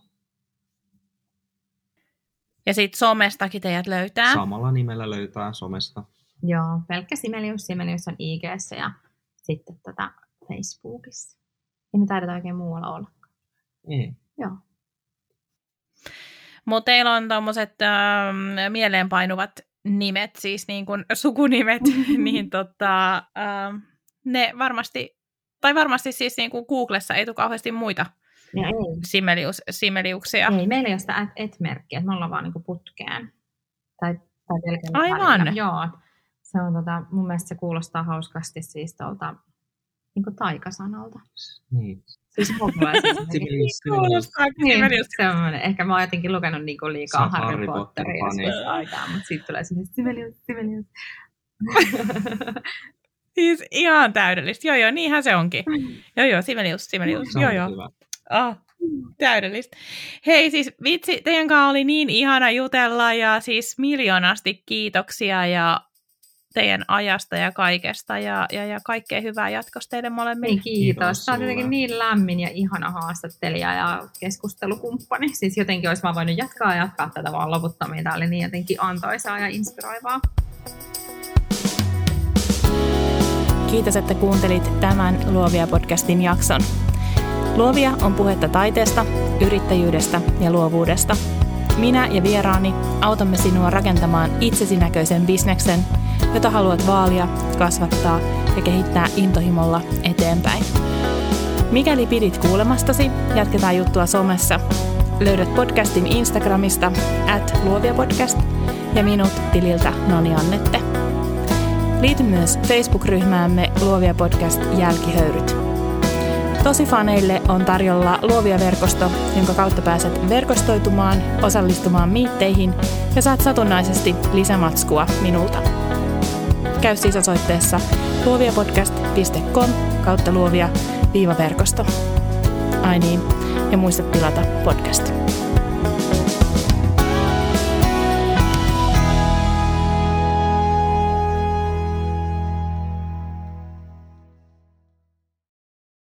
[SPEAKER 1] Ja sitten somestakin teidät löytää?
[SPEAKER 3] Samalla nimellä löytää somesta.
[SPEAKER 2] Joo, pelkkä Simelius. Simelius on ig ja sitten tätä Facebookissa. Ei me taideta oikein muualla olla.
[SPEAKER 3] Ei.
[SPEAKER 2] Joo.
[SPEAKER 1] Mutta teillä on tuommoiset äh, mieleenpainuvat nimet, siis niin kuin sukunimet, niin tota, äh, ne varmasti, tai varmasti siis niin kuin Googlessa ei tule kauheasti muita ja ei. Simelius, simeliuksia.
[SPEAKER 2] Ei, meillä ei ole sitä et-merkkiä, me ollaan vaan niin kuin putkeen. Tai, tai
[SPEAKER 1] Aivan.
[SPEAKER 2] Joo, se on tota, mun mielestä se kuulostaa hauskasti siis tuolta niin kuin taikasanalta.
[SPEAKER 3] Niin.
[SPEAKER 2] Siis niin, semmoinen. Ehkä mä oon jotenkin lukenut niin kuin liikaa Harry, Harry Potteria joskus aikaa, mutta sitten tulee sinne Sibelius, Sibelius.
[SPEAKER 1] siis ihan täydellistä. Joo, joo, niinhän se onkin. Joo, joo, Sibelius, Sibelius. Joo, joo. Oh, täydellistä. Hei siis vitsi, teidän kanssa oli niin ihana jutella ja siis miljoonasti kiitoksia ja teidän ajasta ja kaikesta ja, ja, ja kaikkea hyvää jatkosta teille molemmille.
[SPEAKER 2] Niin, kiitos. kiitos Sä oot jotenkin niin lämmin ja ihana haastattelija ja keskustelukumppani. Siis jotenkin olisi vaan voinut jatkaa ja jatkaa tätä vaan loputtomiin. Tämä oli niin jotenkin antoisaa ja inspiroivaa.
[SPEAKER 1] Kiitos, että kuuntelit tämän Luovia podcastin jakson. Luovia on puhetta taiteesta, yrittäjyydestä ja luovuudesta. Minä ja vieraani autamme sinua rakentamaan itsesinäköisen bisneksen, jota haluat vaalia, kasvattaa ja kehittää intohimolla eteenpäin. Mikäli pidit kuulemastasi, jatketaan juttua somessa. Löydät podcastin Instagramista at luoviapodcast ja minut tililtä Noni Annette. Liity myös Facebook-ryhmäämme Luovia podcast Jälkihöyryt. Tosi faneille on tarjolla Luovia verkosto, jonka kautta pääset verkostoitumaan, osallistumaan miitteihin ja saat satunnaisesti lisämatskua minulta. Käy siis osoitteessa luoviapodcast.com kautta luovia viivaverkosto. Ai niin, ja muista tilata podcast.